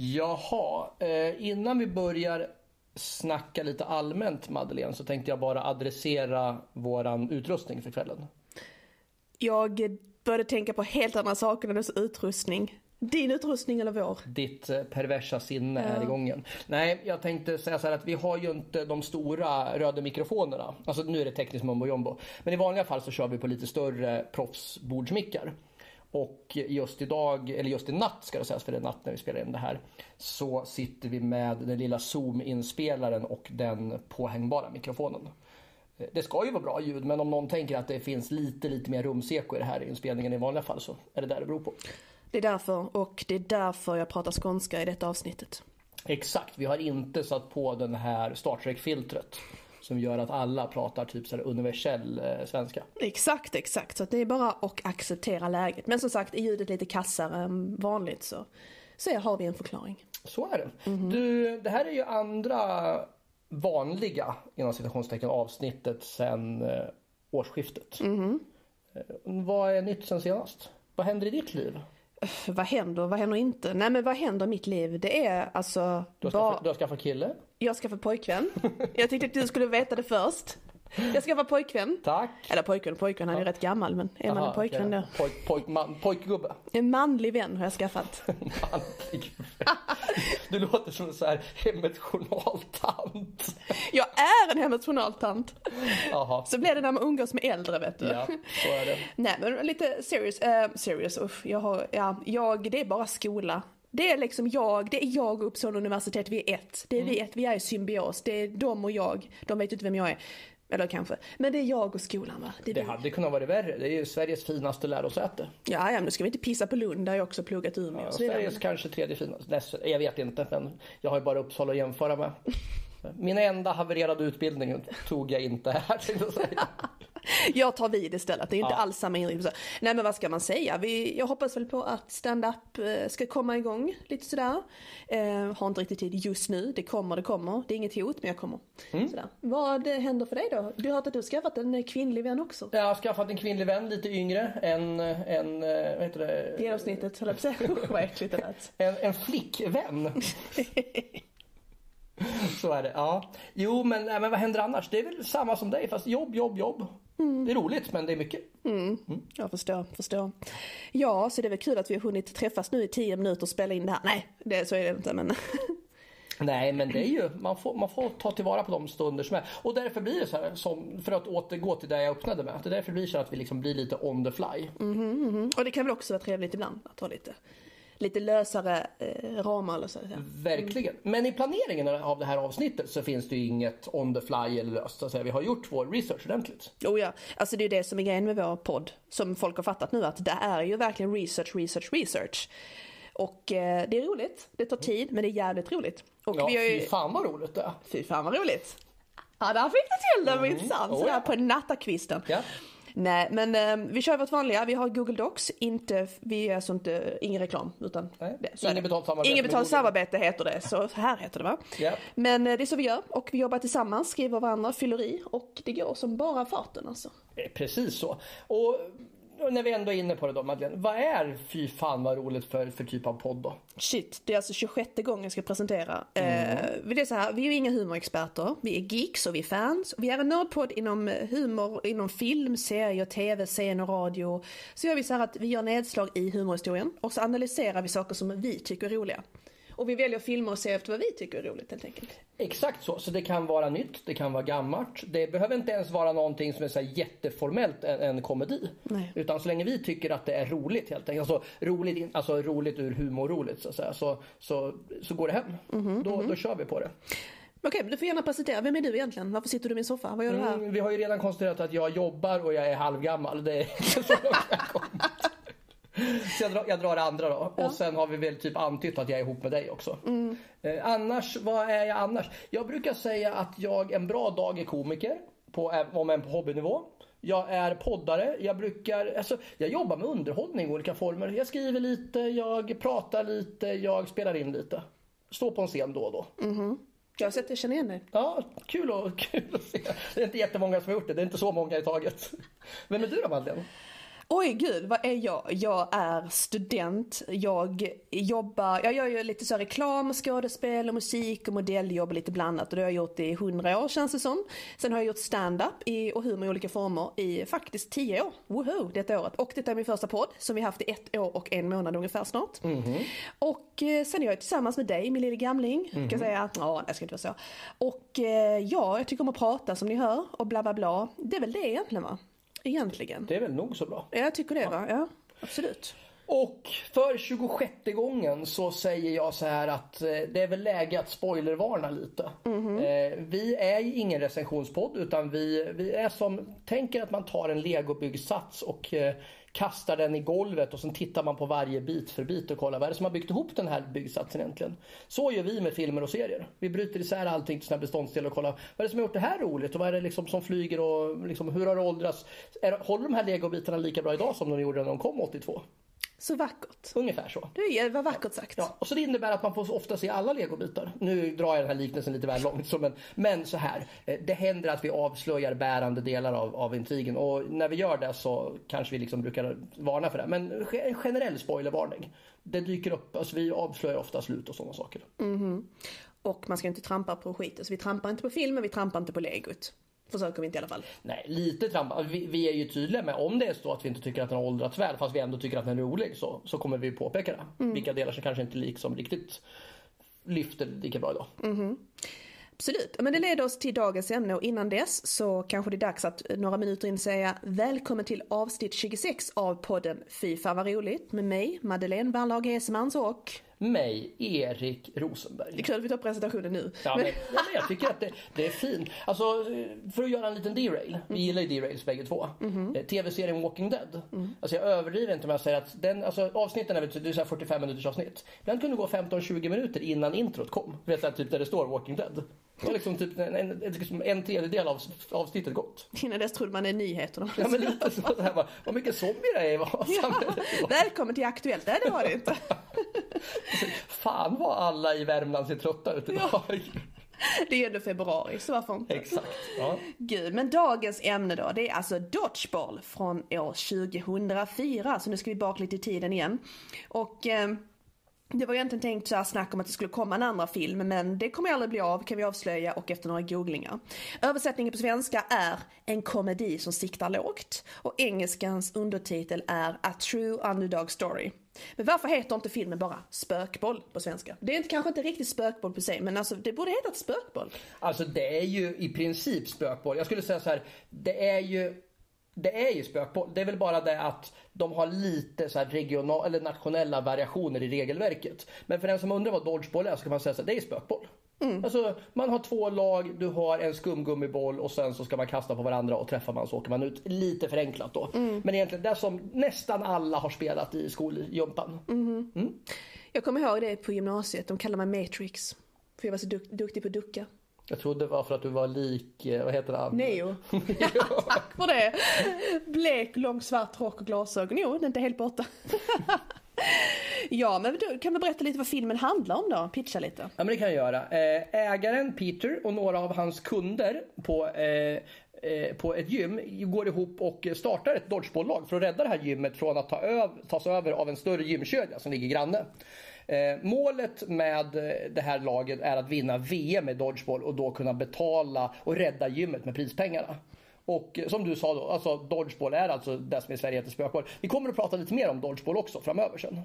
Jaha, eh, innan vi börjar snacka lite allmänt Madeleine så tänkte jag bara adressera våran utrustning för kvällen. Jag började tänka på helt andra saker än dess utrustning. Din utrustning eller vår? Ditt eh, perversa sinne är igång igen. Nej, jag tänkte säga så här att vi har ju inte de stora röda mikrofonerna. Alltså nu är det tekniskt mumbo jumbo. Men i vanliga fall så kör vi på lite större proffsbordsmickar. Och just idag, eller just i natt ska det sägas, för det är natt när vi spelar in det här. Så sitter vi med den lilla Zoom-inspelaren och den påhängbara mikrofonen. Eh, Det ska ju vara bra ljud, men om någon tänker att det finns lite, lite mer rumseko i det här inspelningen i vanliga fall så är det där det beror på. Det är därför, och det är därför jag pratar skånska i detta avsnittet. Exakt, vi har inte satt på den här Star Trek-filtret som gör att alla pratar typ så här universell eh, svenska. Exakt, exakt. Så det är bara att acceptera läget. Men som sagt, är ljudet lite kassare än vanligt så, så har vi en förklaring. Så är det. Du, det här är ju andra vanliga inom citationstecken avsnittet sedan eh, årsskiftet. Eh, vad är nytt sen senast? Vad händer i ditt liv? Vad händer, vad händer inte? Nej men vad händer i mitt liv? Det är alltså... Du har, bara- skaffat, du har skaffat kille? Jag ska få pojkvän. Jag tyckte att du skulle veta det först. Jag ska få pojkvän. Tack. Eller pojkvän, pojkvän, han är ju rätt gammal men är man en pojkvän okej. då? Pojk, pojk, man, pojkgubbe. En manlig vän har jag skaffat. Manlig. Du låter som en så här hemmets journaltant. Jag är en hemmets journaltant. Så blir det när man umgås med äldre vet du. Ja, så är det. Nej men lite serious, eh, serious, uff, jag har, ja, jag, det är bara skola. Det är liksom jag, det är jag och Uppsala universitet, vi är ett. Det är vi ett, vi är i symbios. Det är de och jag, de vet inte vem jag är. Eller kanske. Men det är jag och skolan va? Det Det hade kunnat vara värre. Det är ju Sveriges finaste lärosäte. Ja, ja, men nu ska vi inte pissa på Lund, där har jag också pluggat Umeå och så vidare. Sveriges kanske tredje finaste. Näst, jag vet inte, men jag har ju bara Uppsala att jämföra med. Min enda havererade utbildning tog jag inte här tänkte jag säga. Jag tar vid istället, det är inte Ja. alls samma inriktning. Nej men vad ska man säga? Vi, jag hoppas väl på att stand-up eh, ska komma igång lite sådär. Eh, har inte riktigt tid just nu, det kommer, det kommer. Det är inget hot men jag kommer. Mm. Sådär. Vad eh, händer för dig då? Du har hört att du har skaffat en eh, kvinnlig vän också. Jag har skaffat en kvinnlig vän, lite yngre. En, en vad heter det? Genomsnittet höll jag på att säga. Vad äckligt det lät. En, en flickvän. Så är det. Ja. Jo, men, men vad händer annars? Det är väl samma som dig, fast jobb, jobb, jobb. Det är roligt, men det är mycket. Jag förstår, förstår. Ja, så det är väl kul att vi har hunnit träffas nu i tio minuter och spela in det här. Nej, det, så är det inte men. Nej, men det är ju, man får, man får ta tillvara på de stunder som är. Och därför blir det så här, som, för att återgå till det jag öppnade med, att det därför blir det så att vi liksom blir lite on the fly. Och det kan väl också vara trevligt ibland att ha lite, lite lösare eh, ramar eller så. säga. Verkligen. Men i planeringen av det här avsnittet så finns det ju inget on the fly eller löst. Så att säga. Vi har gjort vår research ordentligt. Oh ja, alltså det är det som är grejen med vår podd. Som folk har fattat nu att det är ju verkligen research, research, research. Och eh, det är roligt, det tar tid men det är jävligt roligt. Och Ja, vi har ju... fy fan vad roligt det är. Fy fan vad roligt. Ja där fick du till det minsann, Oh, ja. på nattakvisten. Ja. Nej men eh, vi kör vårt vanliga, vi har Google Docs, inte, vi är alltså inte, ingen reklam utan Nej, det, det. betalt samarbete Inget med betalt samarbete heter det, så här heter det va? Ja. Men eh, det är så vi gör och vi jobbar tillsammans, skriver varandra, fyller i och det går som bara farten alltså. Eh, Precis så. Och när vi ändå är inne på det då Madeleine, vad är fy fan vad roligt för, för typ av podd då? Shit, det är alltså 26 gången jag ska presentera. Eh, det är så här, vi är ju inga humorexperter, vi är geeks och vi är fans. Vi är en nördpodd inom eh, humor, inom film, serier, tv, scen och radio. Så gör vi så här att vi gör nedslag i humorhistorien och så analyserar vi saker som vi tycker är roliga. Och vi väljer filmer och ser efter vad vi tycker är roligt helt enkelt. Exakt så. Så det kan vara nytt, det kan vara gammalt. Det behöver inte ens vara någonting som är så jätteformellt en, en komedi. Nej. Utan så länge vi tycker att det är roligt helt enkelt. Alltså roligt, alltså, roligt ur humorroligt så att säga. Så, så, så går det hem. Mhm, då, då kör vi på det. Okej, men du får gärna presentera. Vem är du egentligen? Varför sitter du i min soffa? Vad gör du här? Mm, vi har ju redan konstaterat att jag jobbar och jag är halvgammal. Det är så långt jag kommit. Så jag drar, jag drar det andra då. Och sen har vi väl typ antytt att jag är ihop med dig också. Eh, annars, vad är jag annars? Jag brukar säga att jag en bra dag är komiker. På, om än på hobbynivå. Jag är poddare. Jag brukar, alltså, jag jobbar med underhållning i olika former. Jag skriver lite, jag pratar lite, jag spelar in lite. Står på en scen då och då. Jag har sett, jag känner igen dig. Ja, kul, och, kul att se. Det är inte jättemånga som har gjort det. Det är inte så många i taget. Vem är du då Madeleine? Oj gud, vad är jag? Jag är student. Jag jobbar, jag gör ju lite så reklam, skådespel och musik och modelljobb och lite blandat och det har jag gjort i hundra år känns det som. Sen har jag gjort stand-up och humor i olika former i faktiskt tio år. Woho, detta året. Och detta är min första podd som vi haft i ett år och en månad ungefär snart. Mm-hmm. Och eh, sen är jag tillsammans med dig min lille gamling. Mm-hmm. Kan jag säga, ja det ska inte vara så. Och eh, ja, jag tycker om att prata som ni hör och bla bla bla. Det är väl det egentligen va? Egentligen. Det är väl nog så bra. Ja, jag tycker det va, ja absolut. Och för 26 gången så säger jag så här att eh, det är väl läge att spoilervarna lite. Mhm. Eh, vi är ju ingen recensionspodd utan vi, vi är som, tänker att man tar en legobyggsats och eh, kastar den i golvet och sen tittar man på varje bit för bit och kollar vad är det som har byggt ihop den här byggsatsen egentligen. Så gör vi med filmer och serier. Vi bryter isär allting till sina beståndsdelar och kollar vad är det som har gjort det här roligt och vad är det liksom som flyger och liksom, hur har det åldrats? Är, håller de här legobitarna lika bra idag som de gjorde när de kom 82? Så vackert. Ungefär så. Det var vackert sagt. Ja, och så det innebär att man får ofta se alla legobitar. Nu drar jag den här liknelsen lite väl långt. Så men, men så här, eh, det händer att vi avslöjar bärande delar av, av intrigen och när vi gör det så kanske vi liksom brukar varna för det. Men en generell spoilervarning. Det dyker upp, alltså vi avslöjar ofta slut och sådana saker. Och man ska inte trampa på skiten. Så vi trampar inte på filmen, vi trampar inte på legot. Försöker vi inte i alla fall. Nej, lite trampa. Vi, vi är ju tydliga med om det är så att vi inte tycker att den har åldrats väl fast vi ändå tycker att den är rolig så, så kommer vi påpeka det. Vilka delar som kanske inte liksom riktigt lyfter lika bra idag. Absolut, men det leder oss till dagens ämne och innan dess så kanske det är dags att några minuter in säga välkommen till avsnitt 26 av podden Fy fan vad roligt med mig, Madeleine Berlag Hesemans och Mig, Erik det är Rosenberg. kul att vi tar presentationen nu. Ja, men, ja, men jag tycker att det, det är fint. Alltså, för att göra en liten derail. Vi gillar ju derails bägge två. Eh, TV-serien Walking Dead. Alltså jag överdriver inte om jag säger att den, alltså, avsnitten är, väl- det är så här 45 minuters avsnitt. Ibland kunde gå 15-20 minuter innan introt kom. Vet du, typ där det står Walking Dead. Det var liksom typ en, en, liksom en tredjedel av avsnittet gått. Innan dess trodde man det är nyheterna. Ja, men lite så här bara, vad mycket zombier det är i vad samhället. Välkommen till Aktuellt, nej det var det inte. Fan vad alla i Värmland ser trötta ut idag. Det är ju ändå februari, så varför inte? Exakt. Ja. Gud, men dagens ämne då, det är alltså Dodgeball från år 2004. Så nu ska vi bak lite i tiden igen. Och eh, det var egentligen tänkt så här snack om att det skulle komma en andra film, men det kommer aldrig bli av kan vi avslöja och efter några googlingar. Översättningen på svenska är En komedi som siktar lågt och engelskans undertitel är A True Underdog Story. Men varför heter inte filmen bara Spökboll på svenska? Det är inte, kanske inte riktigt spökboll på sig, men alltså det borde heta Spökboll. Alltså det är ju i princip spökboll. Jag skulle säga så här, det är ju det är ju spökboll. Det är väl bara det att de har lite så regional, eller nationella variationer i regelverket. Men för den som undrar vad dodgeball är så kan man säga här, det är spökboll. Alltså, man har två lag, du har en skumgummiboll och sen så ska man kasta på varandra och träffar man så åker man ut. Lite förenklat då. Men egentligen det som nästan alla har spelat i skoljumpan. Jag kommer ihåg det på gymnasiet, de kallade mig Matrix. För jag var så duk- duktig på att ducka. Jag trodde det var för att du var lik, eh, vad heter han? Neo. tack för det. Blek, lång svart rock och glasögon. Jo, det är inte helt borta. ja, men du, kan vi berätta lite vad filmen handlar om då? Pitcha lite. Ja men det kan jag göra. Eh, ägaren Peter och några av hans kunder på, eh, eh, på ett gym går ihop och startar ett dodgeball-lag för att rädda det här gymmet från att ta öv, tas över av en större gymkedja som ligger granne. Eh, målet med eh, det här laget är att vinna VM i dodgeball och då kunna betala och rädda gymmet med prispengarna. Och som du sa då, alltså dodgeball är alltså det som i Sverige heter spökboll. Vi kommer att prata lite mer om dodgeball också framöver sen.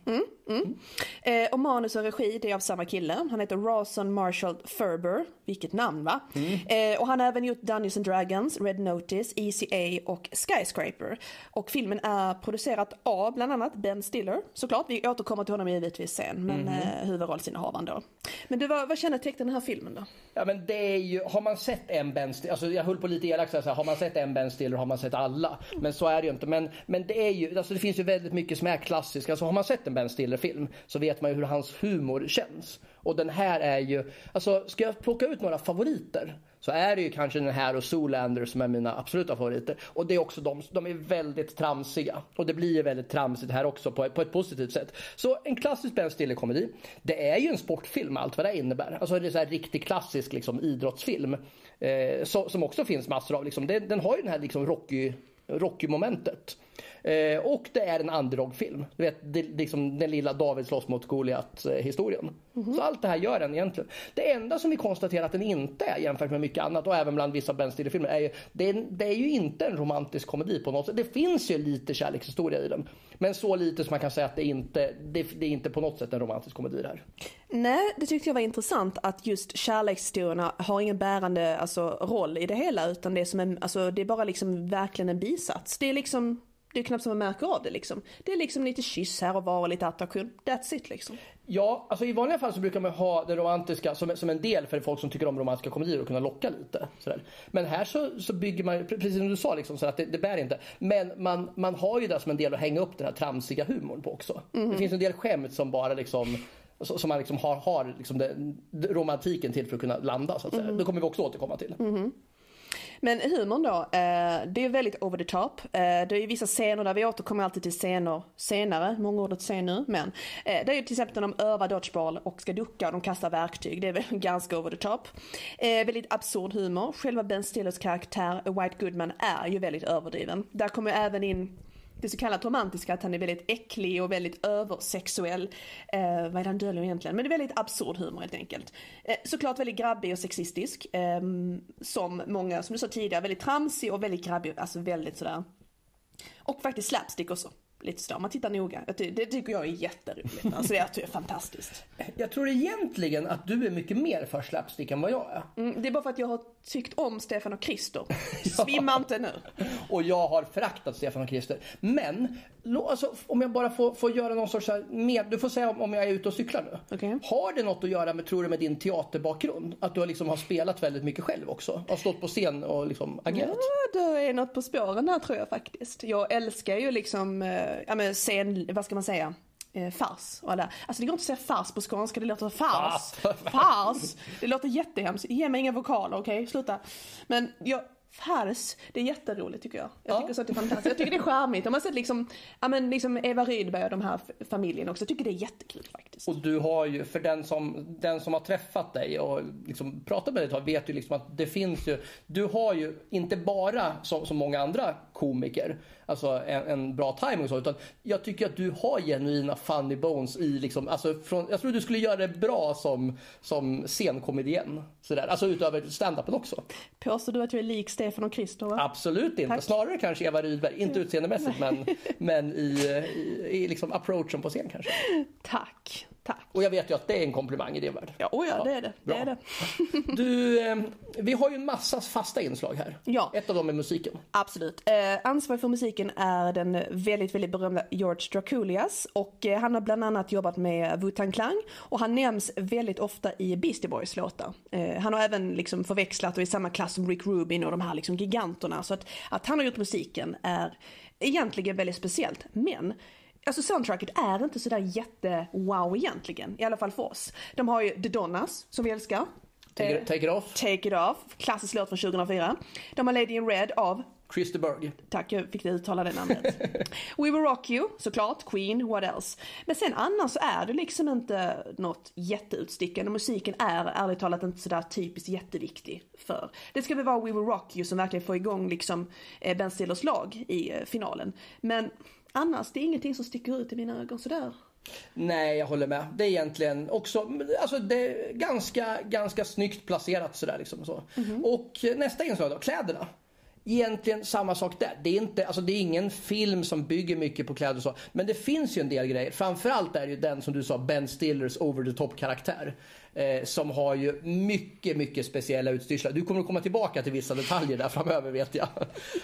Eh, och manus och regi det är av samma kille. Han heter Rawson Marshall Ferber. Vilket namn va? Eh, och han har även gjort Dungeons and Dragons, Red Notice, ECA och Skyscraper. Och filmen är producerad av bland annat Ben Stiller. Såklart, vi återkommer till honom givetvis sen. Men eh, huvudrollsinnehavaren då. Men du, vad, vad kännetecknar den här filmen då? Ja men det är ju, har man sett en Ben Stiller, alltså jag höll på lite elakt så här, har man sett sett en Ben Stiller har man sett alla. Men så är det ju inte. Men, men det är ju, alltså det finns ju väldigt mycket som är klassiskt. Alltså har man sett en Ben Stiller film så vet man ju hur hans humor känns. Och den här är ju, alltså ska jag plocka ut några favoriter så är det ju kanske den här och Zoolander som är mina absoluta favoriter. Och det är också de, de är väldigt tramsiga. Och det blir ju väldigt tramsigt här också på, på ett positivt sätt. Så en klassisk Ben Stiller komedi. Det är ju en sportfilm allt vad det innebär. Alltså det är så här riktigt klassisk liksom, idrottsfilm. Eh, så, som också finns massor av. Liksom. Den, den har ju den här liksom Rocky, Rocky-momentet. Eh, och det är en underdog-film. Du vet, det, liksom den lilla David slåss mot Goliat historien. Så allt det här gör den egentligen. Det enda som vi konstaterar att den inte är jämfört med mycket annat och även bland vissa Ben Stiller-filmer är ju det, är det är ju inte en romantisk komedi på något sätt. Det finns ju lite kärlekshistoria i den. Men så lite som man kan säga att det inte det, det är inte på något sätt en romantisk komedi det här. Nej, det tyckte jag var intressant att just kärlekshistorierna har ingen bärande alltså, roll i det hela utan det är, som en, alltså, det är bara liksom verkligen en bisats. Det är liksom det är knappt som man märker av det liksom. Det är liksom lite kyss här och var och lite attraktion. That's it liksom. Ja, alltså i vanliga fall så brukar man ha det romantiska som, som en del för folk som tycker om romantiska komedier och kunna locka lite. Sådär. Men här så, så bygger man, precis som du sa, liksom, så att det, det bär inte. Men man, man har ju det som en del att hänga upp den här tramsiga humorn på också. Mm. Det finns en del skämt som bara liksom som man liksom har, har liksom det, romantiken till för att kunna landa så att säga. Mm. Det kommer vi också återkomma till. Mm. Men humorn då, eh, det är väldigt over the top. Eh, det är ju vissa scener där vi återkommer alltid till scener senare, många ord nu, men eh, det är ju till exempel när de övar dodgeball och ska ducka och de kastar verktyg. Det är väl ganska over the top. Eh, väldigt absurd humor. Själva Ben Stillers karaktär, White Goodman, är ju väldigt överdriven. Där kommer även in det så kallat romantiska, att han är väldigt äcklig och väldigt översexuell. Eh, vad är det han döljer egentligen? Men det är väldigt absurd humor helt enkelt. Eh, såklart väldigt grabbig och sexistisk. Eh, som många, som du sa tidigare, väldigt tramsig och väldigt grabbig, alltså väldigt sådär. Och faktiskt slapstick också lite sådär, om man tittar noga. Det tycker jag är jätteroligt. Alltså det är fantastiskt. Jag tror egentligen att du är mycket mer för slapstick än vad jag är. Mm, det är bara för att jag har tyckt om Stefan och Krister. Svimma inte nu. och jag har föraktat Stefan och Krister. Men alltså, om jag bara får, får göra någon sorts med, du får säga om, om jag är ute och cyklar nu. Okay. Har det något att göra med, tror du, med din teaterbakgrund? Att du liksom har spelat väldigt mycket själv också? Har stått på scen och liksom agerat? Ja, det är något på spåren där tror jag faktiskt. Jag älskar ju liksom, eh, ja men scen, vad ska man säga? Eh, fars. Och alla. Alltså det går inte att säga fars på skånska, det låter fars. Fars! Det låter jättehemskt. Ge mig inga vokaler, okej? Okay? Sluta. Men jag, Fars, det är jätteroligt tycker jag. Jag tycker ja. sånt är fantastiskt. Jag tycker det är charmigt. De har sett liksom, ja men liksom Eva Rydberg och de här familjen också. Jag tycker det är jättekul faktiskt. Och du har ju, för den som, den som har träffat dig och liksom pratat med dig vet ju liksom att det finns ju, du har ju inte bara som, som många andra komiker, alltså en, en bra timing och så, utan jag tycker att du har genuina funny bones i liksom, alltså från, jag tror du skulle göra det bra som, som scenkomedien. Sådär, alltså utöver standupen också. Påstår du att jag är lik Stefan och Christer? Absolut inte, Tack. snarare kanske Eva Rydberg, inte utseendemässigt men, men i, i, i liksom approachen på scen kanske. Tack. Tack. Och jag vet ju att det är en komplimang i din värld. Ja, oh ja, det är det. det, är det. du, eh, vi har ju en massa fasta inslag här. Ja. Ett av dem är musiken. Absolut. Eh, ansvarig för musiken är den väldigt, väldigt berömda George Draculias. Och eh, han har bland annat jobbat med Wu-Tang Clan. Och han nämns väldigt ofta i Beastie Boys låtar. Eh, han har även liksom förväxlat och i samma klass som Rick Rubin och de här liksom giganterna. Så att, att han har gjort musiken är egentligen väldigt speciellt. Men Alltså soundtracket är inte sådär jätte-wow egentligen, i alla fall för oss. De har ju The Donnas, som vi älskar. Take it, take it off. Take it off, klassisk låt från 2004. De har Lady in Red av Christer Berg. Tack, jag fick uttala det namnet. We Will Rock You, såklart. Queen, what else? Men sen annars så är det liksom inte något jätteutstickande. Musiken är ärligt talat inte sådär typiskt jätteviktig för. Det ska väl vara We Will Rock You som verkligen får igång liksom eh, Ben Stillers lag i eh, finalen. Men annars, det är ingenting som sticker ut i mina ögon sådär. Nej, jag håller med. Det är egentligen också, alltså det ganska, ganska snyggt placerat sådär liksom. Så. Mm. Och nästa inslag då, kläderna. Egentligen samma sak där. Det är, inte, alltså det är ingen film som bygger mycket på kläder och så. Men det finns ju en del grejer. Framförallt är det ju den som du sa, Ben Stillers over the top karaktär eh, som har ju mycket, mycket speciella utstyrslar. Du kommer att komma tillbaka till vissa detaljer där framöver vet jag.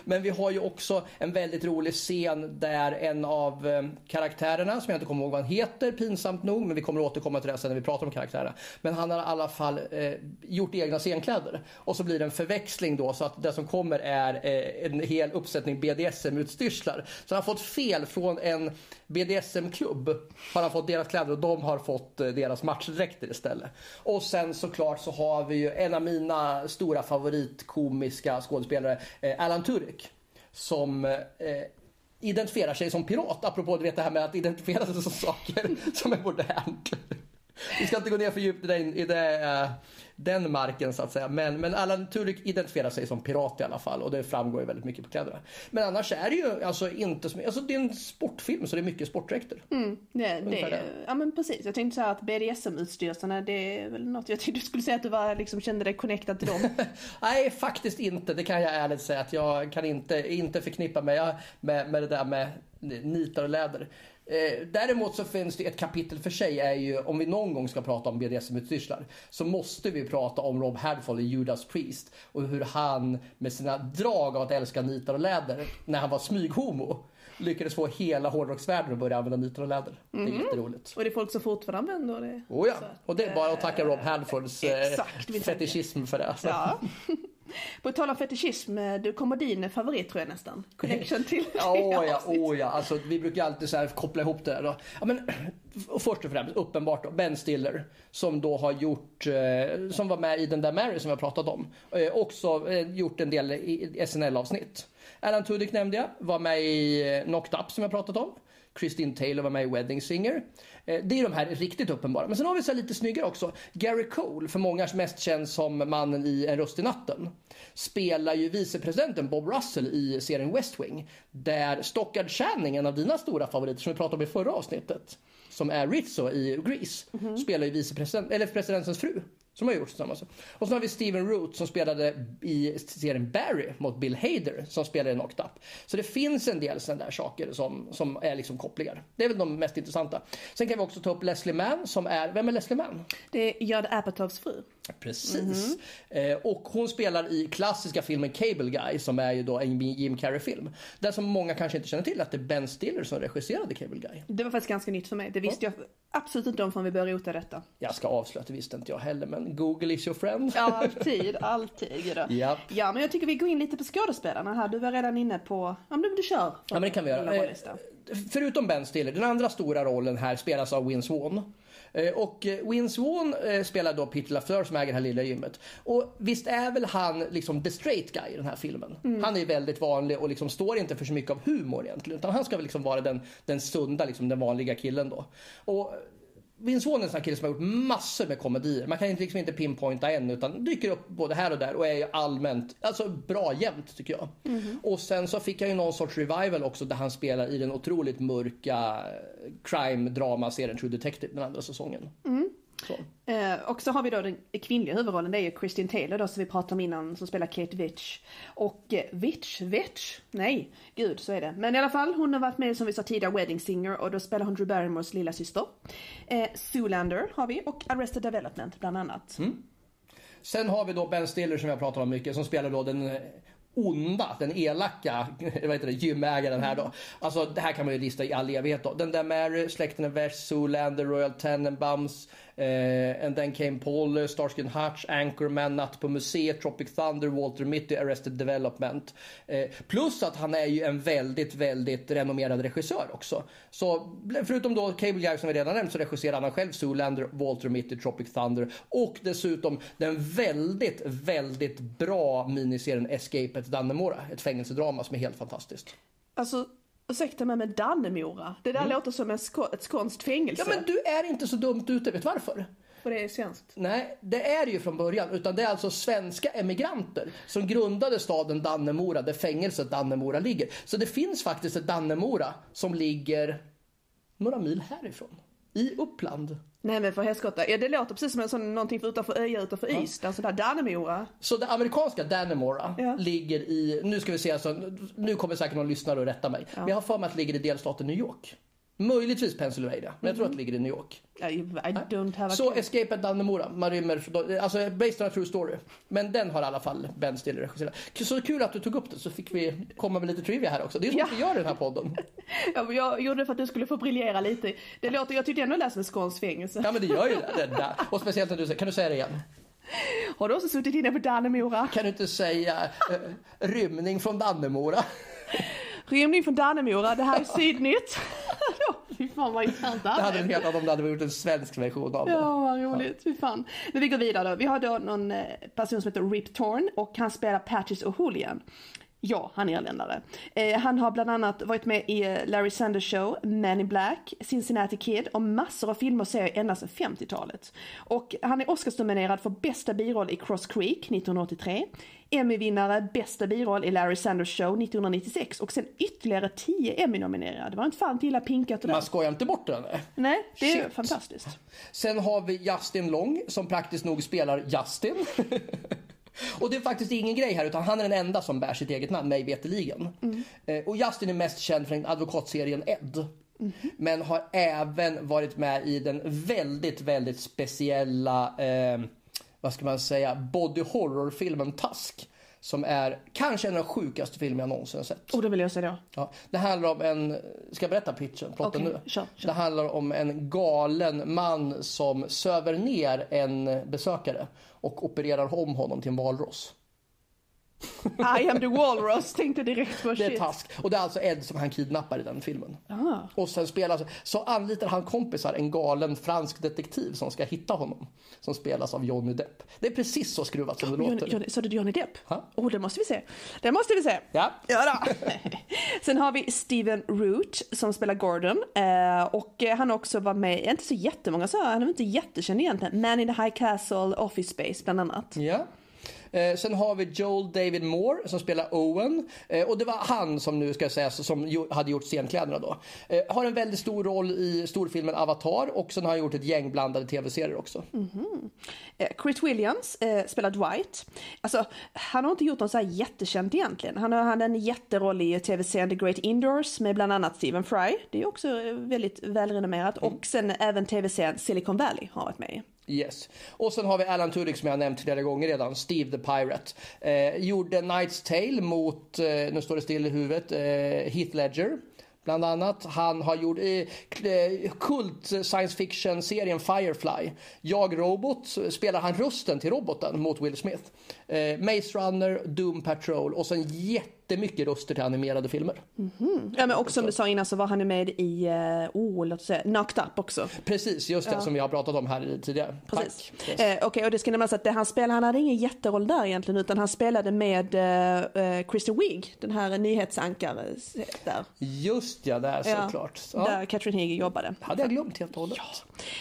Men vi har ju också en väldigt rolig scen där en av eh, karaktärerna, som jag inte kommer ihåg vad han heter pinsamt nog, men vi kommer att återkomma till det sen när vi pratar om karaktärerna. Men han har i alla fall eh, gjort egna scenkläder. Och så blir det en förväxling då så att det som kommer är eh, en hel uppsättning BDSM-utstyrslar. Så han har fått fel från en BDSM-klubb. Har han fått deras kläder och de har fått eh, deras matchdräkter istället. Och sen såklart så har vi ju en av mina stora favoritkomiska skådespelare, eh, Alan Turyk. Som eh, identifierar sig som pirat, apropå du vet det här med att identifiera sig som saker som är modernt. Vi ska inte gå ner för djupt i, den, i det, uh, den marken så att säga. Men, men Alan Tudyk identifierar sig som pirat i alla fall och det framgår ju väldigt mycket på kläderna. Men annars är det ju alltså inte så alltså det är en sportfilm så det är mycket sportdräkter. Mm, det, det, ja men precis. Jag tänkte säga att BDSM-utstyrseln det är väl något jag tyckte du skulle säga att du var, liksom, kände dig connectad till dem. Nej faktiskt inte. Det kan jag ärligt säga att jag kan inte, inte förknippa mig med, med det där med nitar och läder. Eh, däremot så finns det ett kapitel för sig är ju om vi någon gång ska prata om BDSM-utstyrslar så måste vi prata om Rob Hadford i Judas Priest och hur han med sina drag av att älska nitar och läder när han var smyghomo lyckades få hela hårdrocksvärlden att börja använda nitar och läder. Det är mm. jätteroligt. Och det är folk som fortfarande använder det. Oh ja, och det är bara att tacka Rob Hadfords eh, fetischism för det. Alltså. Ja. På tal om fetischism, eh, du kommer din favorit tror jag nästan. Connection till oh, ja, oh ja, alltså vi brukar alltid så koppla ihop det. Då. Ja, men, först och främst, uppenbart då, Ben Stiller som då har gjort, eh, som var med i den där Mary som jag pratat om. Eh, också eh, gjort en del SNL-avsnitt. Alan Tudyk nämnde jag, var med i eh, Knocked Up som jag pratat om. Christine Taylor var med i Wedding Singer. Eh, det är de här riktigt uppenbara. Men sen har vi så lite snyggare också. Gary Cole, för många mest känd som mannen i En röst i natten, spelar ju vicepresidenten Bob Russell i serien West Wing. Där Stockard Channing, en av dina stora favoriter som vi pratade om i förra avsnittet, som är Rizzo i Grease, mm -hmm. spelar ju vicepresident, eller presidentens fru. Som har gjorts tillsammans. Och så har vi Steven Root som spelade i serien Barry mot Bill Hader som spelade i Knocked Up. Så det finns en del sådana där saker som, som är liksom kopplingar. Det är väl de mest intressanta. Sen kan vi också ta upp Leslie Mann som är, vem är Leslie Mann? Det är Judd Apatows fru. Precis. Mm eh, och hon spelar i klassiska filmen Cable Guy som är ju då en Jim Carrey-film. Där som många kanske inte känner till att det är Ben Stiller som regisserade Cable Guy. Det var faktiskt ganska nytt för mig. Det visste ja. jag absolut inte om förrän vi började rota detta. Jag ska avslöja att det visste inte jag heller men Google is your friend. Alltid, alltid. Ja. ja, men jag tycker vi går in lite på skådespelarna här. Du var redan inne på, ja men du kör. Ja men det kan vi göra. Eh, förutom Ben Stiller, den andra stora rollen här spelas av Win Swan. Eh, och eh, Win Swan eh, spelar då Peter LaFleur som äger det här lilla gymmet. Och visst är väl han liksom the straight guy i den här filmen. Mm. Han är väldigt vanlig och liksom står inte för så mycket av humor egentligen. Utan han ska väl liksom vara den, den sunda, liksom den vanliga killen då. Och Vince Vaughn är en sån kille som har gjort massor med komedier. Man kan liksom inte pinpointa en utan dyker upp både här och där och är allmänt alltså bra jämt tycker jag. Mm. Och sen så fick jag ju någon sorts revival också där han spelar i den otroligt mörka crime drama serien True Detective den andra säsongen. Mm. Eh, och så har vi då den kvinnliga huvudrollen, det är ju Christine Taylor då som vi pratade om innan som spelar Kate Vitch. Och eh, Vitch, Vitch, nej, gud så är det. Men i alla fall, hon har varit med som vi sa tidigare, Wedding Singer och då spelar hon Drew Barrymores lilla syster. Eh, Zoolander har vi och Arrested Development bland annat. Mm. Sen har vi då Ben Stiller som jag pratar om mycket som spelar då den eh, onda, den elaka vad heter det, gymägaren här då. Alltså det här kan man ju lista i all evighet då. Den där Mary, Släkten av värst, Zoolander, Royal Tenenbaums, eh, and then came Paul, Starsky Hutch, Anchorman, Natt på museet, Tropic Thunder, Walter Mitty, Arrested Development. Eh, plus att han är ju en väldigt, väldigt renommerad regissör också. Så förutom då Cable Guy som vi redan nämnt så regisserar han själv Zoolander, Walter Mitty, Tropic Thunder och dessutom den väldigt, väldigt bra miniserien Escape at Dannemora. Ett fängelsedrama som är helt fantastiskt. Alltså Ursäkta mig men Dannemora, det där mm. låter som en sko ett skånskt fängelse. Ja men du är inte så dumt ute, vet du varför? För det är svenskt? Nej, det är det ju från början. Utan det är alltså svenska emigranter som grundade staden Dannemora, där fängelset Dannemora ligger. Så det finns faktiskt ett Dannemora som ligger några mil härifrån. I Uppland. Nej men för helskotta, ja det låter precis som en sån, någonting för utanför Öja utanför ja. Ystad, sådär Dannemora. Så det amerikanska Dannemora ja. ligger i, nu ska vi se, alltså, nu kommer säkert någon lyssnare att rätta mig. Ja. Men jag har för mig att det ligger i delstaten New York. Möjligtvis Pennsylvania, men jag tror att det ligger i New York. I, don't have a Så Escape at Dannemora, man rymmer, alltså based on a true story. Men den har i alla fall Ben Stiller regisserat. Så kul att du tog upp det så fick vi komma med lite trivia här också. Det är så ja. vi gör i den här podden. Ja, jag gjorde det för att du skulle få briljera lite. Det låter, jag tyckte ändå det lät som ett skånskt fängelse. Ja men det gör ju det. det där. Och speciellt när du säger, kan du säga det igen? Har du också suttit inne på Dannemora? Kan du inte säga äh, rymning från Dannemora? Rymning från Dannemora, det här är Sydnytt. Fy fan vad intressant det hade den hetat om det hade gjort en svensk version av det. Ja, vad roligt. Fy fan. Men vi går vidare då. Vi har då någon eh, person som heter Rip Torn och han spelar Patches O'Hooligan. Ja, han är irländare. Eh, han har bland annat varit med i eh, Larry Sanders Show, Man in Black, Cincinnati Kid och massor av filmer och serier ända sedan 50-talet. Och han är Oscarsnominerad för bästa biroll i Cross Creek 1983, Emmy-vinnare bästa biroll i Larry Sanders Show 1996 och sen ytterligare 10 Emmy-nominerade. Det var inte fan illa pinkat. Man skojar inte bort det. Nej, det är Shit. fantastiskt. Sen har vi Justin Long som praktiskt nog spelar Justin. Och det är faktiskt ingen grej här utan han är den enda som bär sitt eget namn, mig veterligen. Eh, Och Justin är mest känd för den advokatserien Ed. Men har även varit med i den väldigt, väldigt speciella, eh, vad ska man säga, body horror-filmen Tusk. Som är kanske en av de sjukaste filmer jag någonsin har sett. Och då vill jag säga då. Ja, det handlar om en, ska jag berätta pitchen? Plotten Okej, nu? kör, kör. Det handlar om en galen man som söver ner en besökare och opererar om honom till en valross. I am the walrus, tänkte direkt på Det är shit. task. Och det är alltså Ed som han kidnappar i den filmen. Ah. Och sen spelas, så anlitar han kompisar en galen fransk detektiv som ska hitta honom. Som spelas av Johnny Depp. Det är precis så skruvat som det Johnny, låter. Johnny, så det är Johnny Depp? Ja. Oh, det måste vi se. Det måste vi se. Ja. Ja. Sen har vi Steven Root som spelar Gordon. Eh, och eh, han har också varit med, inte så jättemånga så han är inte jättekänd egentligen. Man in the High Castle, Office Space bland annat. Ja. Eh, sen har vi Joel David Moore som spelar Owen. Eh, och det var han som nu ska sägas som hade gjort scenkläderna då. Eh, har en väldigt stor roll i storfilmen Avatar och sen har han gjort ett gäng blandade tv-serier också. Eh, Chris Williams eh, spelar Dwight. Alltså, han har inte gjort något så här jättekänt egentligen. Han har han en jätteroll i tv-serien The Great Indoors med bland annat Stephen Fry. Det är också eh, väldigt välrenommerat. Och sen även tv-serien Silicon Valley har varit med i. Yes. Och sen har vi Alan Tudyk som jag nämnt flera gånger redan, Steve the Pirate. Eh, gjorde Knight's Tale mot, eh, nu står det still i huvudet, eh, Heath Ledger. Bland annat. Han har gjort eh, eh, kult science fiction-serien Firefly. Jag Robot spelar han rösten till roboten mot Will Smith. Eh, Maze Runner, Doom Patrol och sen jättemycket röster till animerade filmer. Ja men också som du sa innan så var han med i, eh, oh låt oss säga, Knocked Up också. Precis, just det som vi har pratat om här tidigare. Precis. Tack. Eh, Okej, och det ska nämnas att det han spelade, han hade ingen jätteroll där egentligen utan han spelade med eh, eh, Kristen Wiig, den här nyhetsankare eh, där. Just ja, där Ja, såklart. Ja. Där Catherine Hege jobbade. hade jag glömt helt och hållet.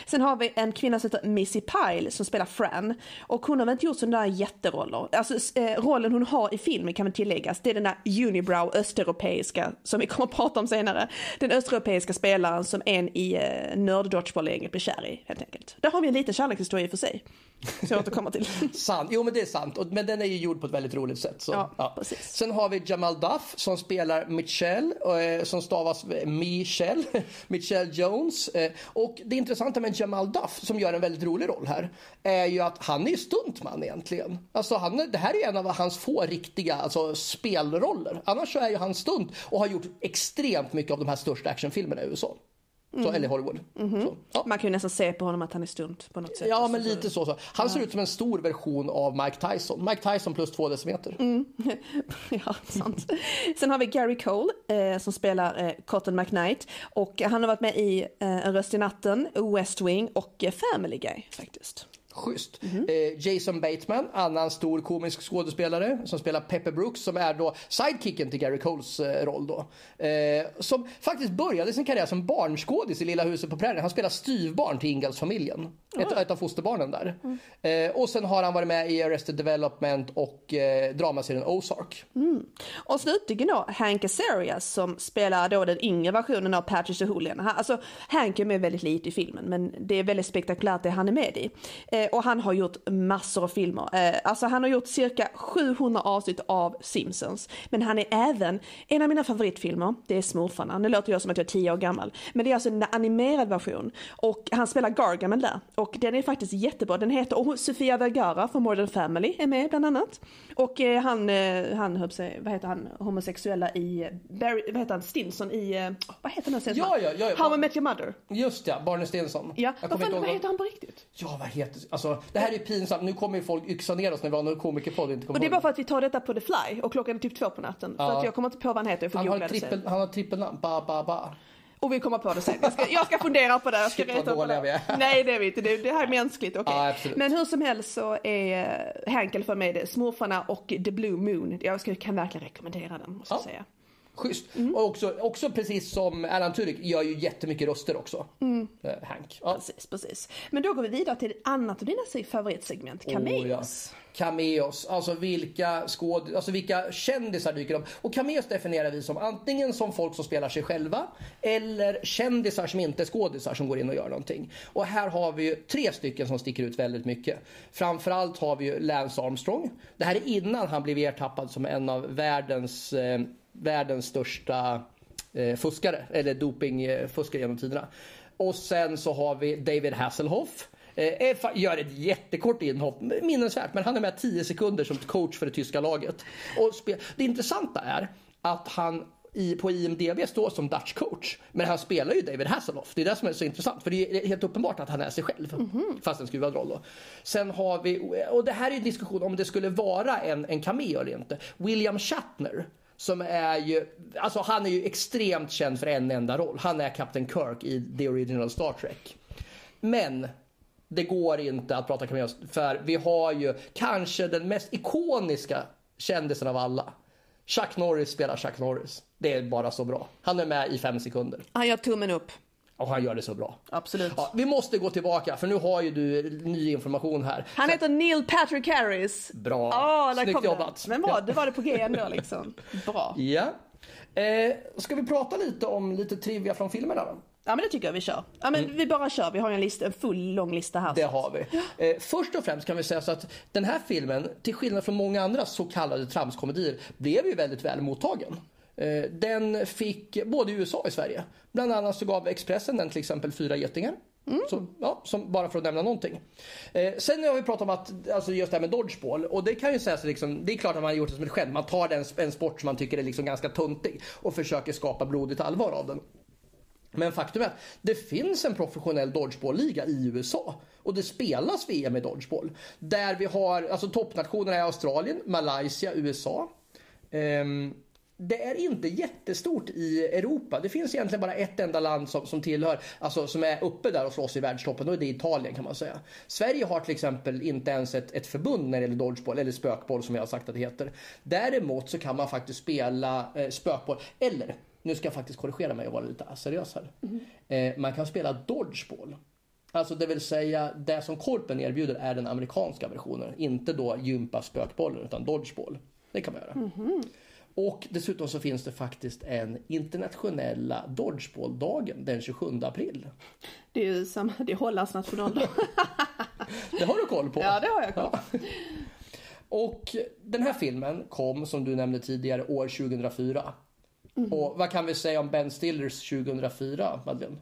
Sen har vi en kvinna som heter Missy Pyle som spelar Fran. Och hon har väl inte gjort sådana där jätteroller. Alltså eh, rollen hon har i filmen kan väl tilläggas. Det är den där unibrow östeuropeiska som vi kommer att prata om senare. Den östeuropeiska spelaren som en i eh, nörd-dodgeball-gänget blir kär i helt enkelt. Där har vi en liten kärlekshistoria i och för sig. Som jag återkommer till. Sant. Jo men det är sant. Men den är ju gjord på ett väldigt roligt sätt. Så, Ja, precis. Sen har vi Jamal Duff som spelar Michelle, eh, som stavas Michelle, Michelle Jones. Eh, och det intressanta med Jamal Duff, som gör en väldigt rolig roll här, är ju att han är ju stuntman egentligen. Alltså han, det här är en av hans få riktiga alltså, spelroller. Annars så är ju han stunt och har gjort extremt mycket av de här största actionfilmerna i USA. Mm. Så, eller Hollywood. Så, ja. Man kan ju nästan se på honom att han är stunt på något sätt. Ja, Alltså, men lite så. så. Han ser ut som en stor version av Mike Tyson. Mike Tyson plus två decimeter. Ja, sant. Sen har vi Gary Cole eh, som spelar eh, Cotton McKnight. Och han har varit med i eh, En röst i natten, West Wing och Family Guy faktiskt. Schysst. Eh, Jason Bateman, annan stor komisk skådespelare som spelar Pepper Brooks som är då sidekicken till Gary Coles eh, roll då. Eh, som faktiskt började sin karriär som barnskådis i Lilla huset på prärien. Han spelar styvbarn till Ingalls-familjen. Ett, ett av fosterbarnen där. Eh, och sen har han varit med i Arrested Development och eh, dramaserien Ozark. Och slutligen då Hank Azaria som spelar då den yngre versionen av Patrick. Han, alltså Hank är med väldigt lite i filmen men det är väldigt spektakulärt det han är med i. Eh, och han har gjort massor av filmer. Eh, alltså han har gjort cirka 700 avsnitt av Simpsons. Men han är även, en av mina favoritfilmer, det är Smurfarna. Nu låter jag som att jag är 10 år gammal. Men det är alltså en animerad version. Och han spelar Gargamel där. Och den är faktiskt jättebra. Den heter, och Sofia Vergara från Modern Family är med bland annat. Och eh, han, eh, han sig, vad heter han, homosexuella i, eh, Barry, vad heter han, Stinson i, eh, vad heter den serien? Ja, ja, ja, ja. How I Met Your Mother. Just ja, Barney Stinson. Ja, vad, fan, vad- heter han på riktigt? Ja, vad heter Alltså, det här är pinsamt. Nu kommer ju folk yxa ner oss när vi har någon komikerpodd inte kommer Och det är bara för att vi tar detta på the fly och klockan är typ två på natten. För Ja. att jag kommer inte på vad han heter, han, har trippel, han har trippelnamn. Ba, ba, ba. Och vi kommer på det sen. Jag ska, jag ska fundera på det. Jag ska Shit, reta det. Nej det är vi inte. Det, det här är mänskligt. okej. Ja. Men hur som helst så är eh, Hankel för mig. Smurfarna och The Blue Moon. Jag ska, kan verkligen rekommendera den måste jag Ja. säga. Schysst. Mm. Och också, också precis som Alan Tudyk gör ju jättemycket röster också. Mm. Eh, Hank. Ja. Precis, precis. Men då går vi vidare till ett annat av dina favoritsegment, cameos. Oh, ja. Cameos, alltså vilka skåd, alltså vilka kändisar dyker upp. Och cameos definierar vi som antingen som folk som spelar sig själva eller kändisar som inte är skådisar som går in och gör någonting. Och här har vi ju tre stycken som sticker ut väldigt mycket. Framförallt har vi ju Lance Armstrong. Det här är innan han blev ertappad som en av världens, eh, världens största eh, fuskare, eller dopingfuskare genom tiderna. Och sen så har vi David Hasselhoff. Eh, gör ett jättekort inhopp, minnesvärt, men han är med 10 sekunder som coach för det tyska laget. Och det intressanta är att han i, på IMDB står som Dutch coach, men han spelar ju David Hasselhoff. Det är det som är så intressant, för det är helt uppenbart att han är sig själv, fast en skruvad roll. Då. Sen har vi, och det här är en diskussion om det skulle vara en, en cameo eller inte. William Shatner, som är ju, alltså han är ju extremt känd för en enda roll. Han är Captain Kirk i The Original Star Trek. Men det går inte att prata cameos för vi har ju kanske den mest ikoniska kändisen av alla. Chuck Norris spelar Chuck Norris. Det är bara så bra. Han är med i fem sekunder Han gör tummen upp och han gör det så bra. Absolut. Ja, vi måste gå tillbaka för nu har ju du ny information här. Han heter Neil Patrick Harris. Bra. Där Snyggt jobbat. Men bra, det var det på G ändå liksom. Bra. Ja. Eh, ska vi prata lite om lite trivia från filmerna då? Ja men det tycker jag vi kör. Ja men vi bara kör, vi har en, lista, en full lång lista här. Mm. Det har vi. Eh, först och främst kan vi säga så att den här filmen, till skillnad från många andra så kallade tramskomedier, blev ju väldigt väl mottagen. Eh, den fick både i USA och i Sverige. Bland annat så gav Expressen den till exempel fyra getingar. Så, ja, som, bara för att nämna någonting. Eh, sen har vi pratat om att, alltså just det här med dodgeball. Och det kan ju sägas liksom, det är klart att man har gjort det som ett skämt. Man tar den, en sport som man tycker är liksom ganska tuntig och försöker skapa blodigt allvar av den. Men faktum är att det finns en professionell dodgeball-liga i USA och det spelas VM i dodgeball. Där vi har, alltså toppnationerna är Australien, Malaysia, USA. Ehm, det är inte jättestort i Europa. Det finns egentligen bara ett enda land som, som tillhör, alltså som är uppe där och slåss i världstoppen och det är Italien kan man säga. Sverige har till exempel inte ens ett, ett förbund när det gäller dodgeball eller spökboll som jag har sagt att det heter. Däremot så kan man faktiskt spela eh, spökboll eller nu ska jag faktiskt korrigera mig och vara lite seriös här. Eh, man kan spela dodgeball. Alltså det vill säga det som Korpen erbjuder är den amerikanska versionen. Inte då gympa spökbollen utan dodgeball. Det kan man göra. Och dessutom så finns det faktiskt en internationella dodgeballdagen den 27 april. Det är ju samma, det är Hollands nationaldag. Det har du koll på? ja det har jag koll på. Ja. Och den här filmen kom som du nämnde tidigare år 2004. Och vad kan vi säga om Ben Stillers 2004, Madeleine?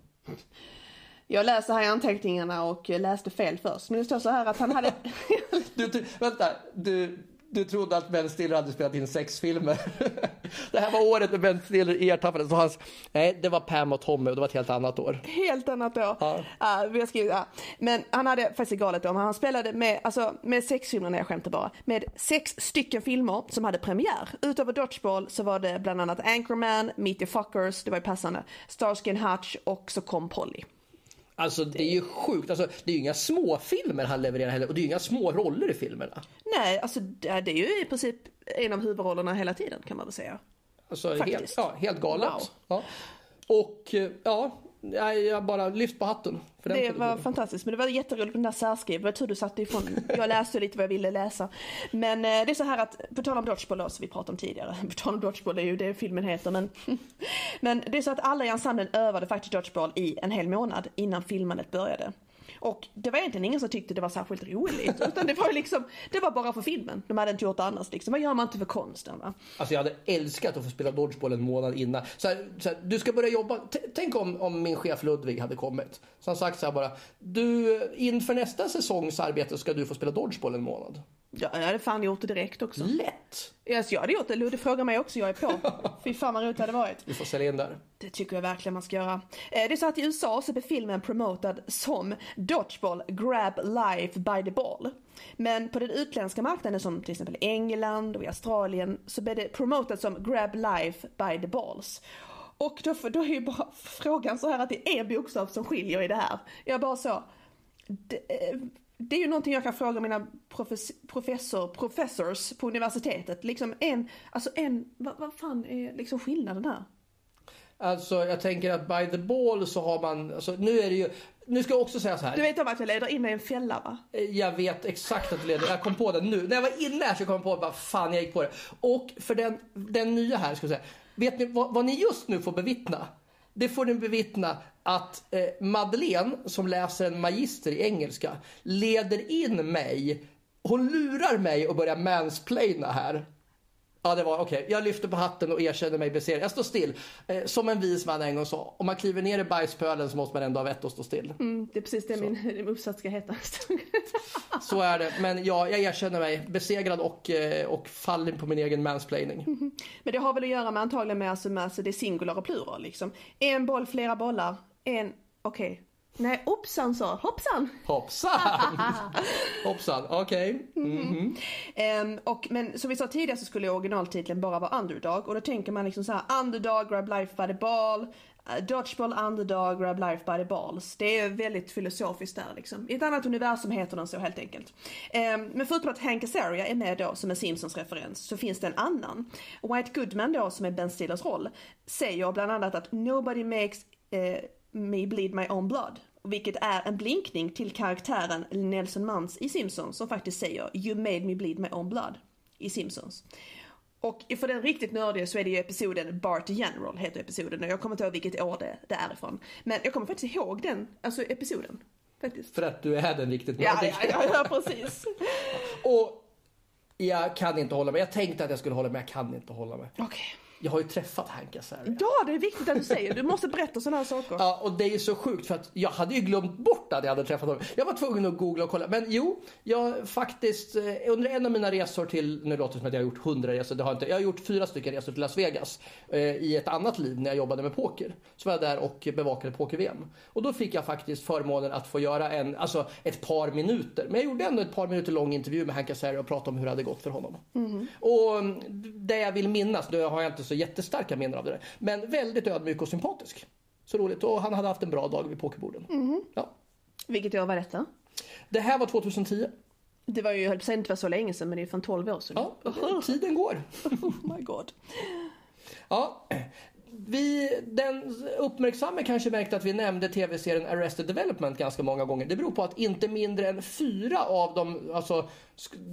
Jag läser här i anteckningarna och läste fel först. Men det står så här att han hade... Du, du, vänta, du, du trodde att Ben Stiller hade spelat in sex filmer. det här var året när Ben Stiller ertappades. hans- Nej, det var Pam och Tommy och det var ett helt annat år. Helt annat år. Ja. Ja, vi har skrivit, ja. Men han hade faktiskt galet men han spelade med, alltså, med sex filmer, när jag skämtar bara, med sex stycken filmer som hade premiär. Utöver Dodgeball så var det bland annat Anchorman, Meet the Fuckers, det var ju passande, Starsky and Hutch och så kom Polly. Alltså det är ju sjukt. Alltså, det är ju inga små filmer han levererar heller och det är ju inga små roller i filmerna. Nej, alltså det är ju i princip en av huvudrollerna hela tiden kan man väl säga. Alltså helt, ja, helt galet. Wow. Ja. Och eh, ja, jag jag bara lyft på hatten. För den Det var produktionen. fantastiskt, men det var jätteroligt med den där särskriv. Jag tror du satte ifrån. Jag läste lite vad jag ville läsa. Men eh, det är så här att, på tal om Dodgeball då, som vi pratade om tidigare. På tal om Dodgeball, det är ju det filmen heter. Men, men det är så att alla i ensemblen övade faktiskt Dodgeball i en hel månad innan filmandet började. Och det var egentligen ingen som tyckte det var särskilt roligt. Utan det var liksom, det var bara för filmen. De hade inte gjort det annars liksom. Vad gör man inte för konsten va? Alltså jag hade älskat att få spela dodgeball en månad innan. Så här, så här, du ska börja jobba. T- Tänk om, om min chef Ludvig hade kommit. Så han sagt så här bara. Du, inför nästa säsongs arbete ska du få spela dodgeball en månad. Ja, jag hade fan gjort det direkt också. Lätt! Yes, jag hade gjort det. Ludde frågar mig också, jag är på. Fy fan vad roligt det hade varit. Vi får sälja in där. Det tycker jag verkligen man ska göra. Eh, Det är så att i USA så blir filmen promotad som Dodgeball Grab Life by the Ball. Men på den utländska marknaden som till exempel England och i Australien så blir det promotad som Grab Life by the Balls. Och då, då är ju bara frågan så här att det är en bokstav som skiljer i det här. Jag bara så. Det, eh, det är ju någonting jag kan fråga mina profes, professor, professors på universitetet. Liksom en, alltså en, vad, vad fan är liksom skillnaden här? Alltså jag tänker att by the ball så har man, alltså, nu är det ju, nu ska jag också säga så här. Du vet om att jag leder in dig i en fälla va? Jag vet exakt att du leder, jag kom på det nu. När jag var inne här så kom jag på, vad fan jag gick på det. Och för den, den nya här ska jag säga, vet ni vad, vad ni just nu får bevittna? Det får ni bevittna att eh, Madeleine som läser en magister i engelska leder in mig. Hon lurar mig och börjar mansplaina här. Ja, det var okej. Okay. Jag lyfter på hatten och erkänner mig besegrad. Jag står still. Eh, som en vis man en gång sa. Om man kliver ner i bajspölen så måste man ändå ha vett att stå still. Mm, det är precis det så. min uppsats ska heta. så är det. Men ja, jag erkänner mig besegrad och, eh, och fallen på min egen mansplaining. Mm. Men det har väl att göra med antagligen med, alltså, med alltså, det singular och plural liksom. En boll, flera bollar. En, okej. Okay. Nej, hoppsan sa hoppsan. Hoppsan! hoppsan, okej. Okay. Mm -hmm. um, och men som vi sa tidigare så skulle originaltiteln bara vara Underdog och då tänker man liksom så här Underdog, grab life by the ball, uh, Dodgeball, Underdog, grab life by the balls. Det är väldigt filosofiskt där liksom. I ett annat universum heter den så helt enkelt. Um, men förutom att Hank Azaria är med då som en Simpsons-referens så finns det en annan. White Goodman då som är Ben Stillers roll säger bland annat att nobody makes uh, me bleed my own blood. Vilket är en blinkning till karaktären Nelson Muntz i Simpsons som faktiskt säger You made me bleed my own blood i Simpsons. Och för den riktigt nördiga så är det ju episoden Bart General heter episoden och jag kommer inte ihåg vilket år det, det är ifrån. Men jag kommer faktiskt ihåg den, alltså episoden. Faktiskt. För att du är den riktigt nördiga. Ja, ja, ja, ja, precis. och jag kan inte hålla med. Jag tänkte att jag skulle hålla med, jag kan inte hålla med. Okej. Okay. Jag har ju träffat Hank Azaria. Ja, det är viktigt att du säger. Du måste berätta sådana här saker. Ja, och det är så sjukt för att jag hade ju glömt bort att jag hade träffat honom. Jag var tvungen att googla och kolla. Men jo, jag faktiskt eh, under en av mina resor till, nu låter det som att jag har gjort hundra resor, det har jag inte. Jag har gjort fyra stycken resor till Las Vegas eh, i ett annat liv när jag jobbade med poker. Så var jag där och bevakade poker-VM. Och då fick jag faktiskt förmånen att få göra en, alltså ett par minuter. Men jag gjorde ändå ett par minuter lång intervju med Hank Azaria och pratade om hur det hade gått för honom. Mm. Och mm, det jag vill minnas, nu har jag inte så jättestarka minnen av det där. Men väldigt ödmjuk och sympatisk. Så roligt. Och han hade haft en bra dag vid pokerborden. Mm. Ja. Vilket år var detta? Det här var 2010. Det var ju, jag höll på inte var så länge sedan men det är från 12 år sedan. Ja, tiden går. oh my god. Ja, vi, den uppmärksamme kanske märkte att vi nämnde tv-serien Arrested Development ganska många gånger. Det beror på att inte mindre än fyra av de alltså,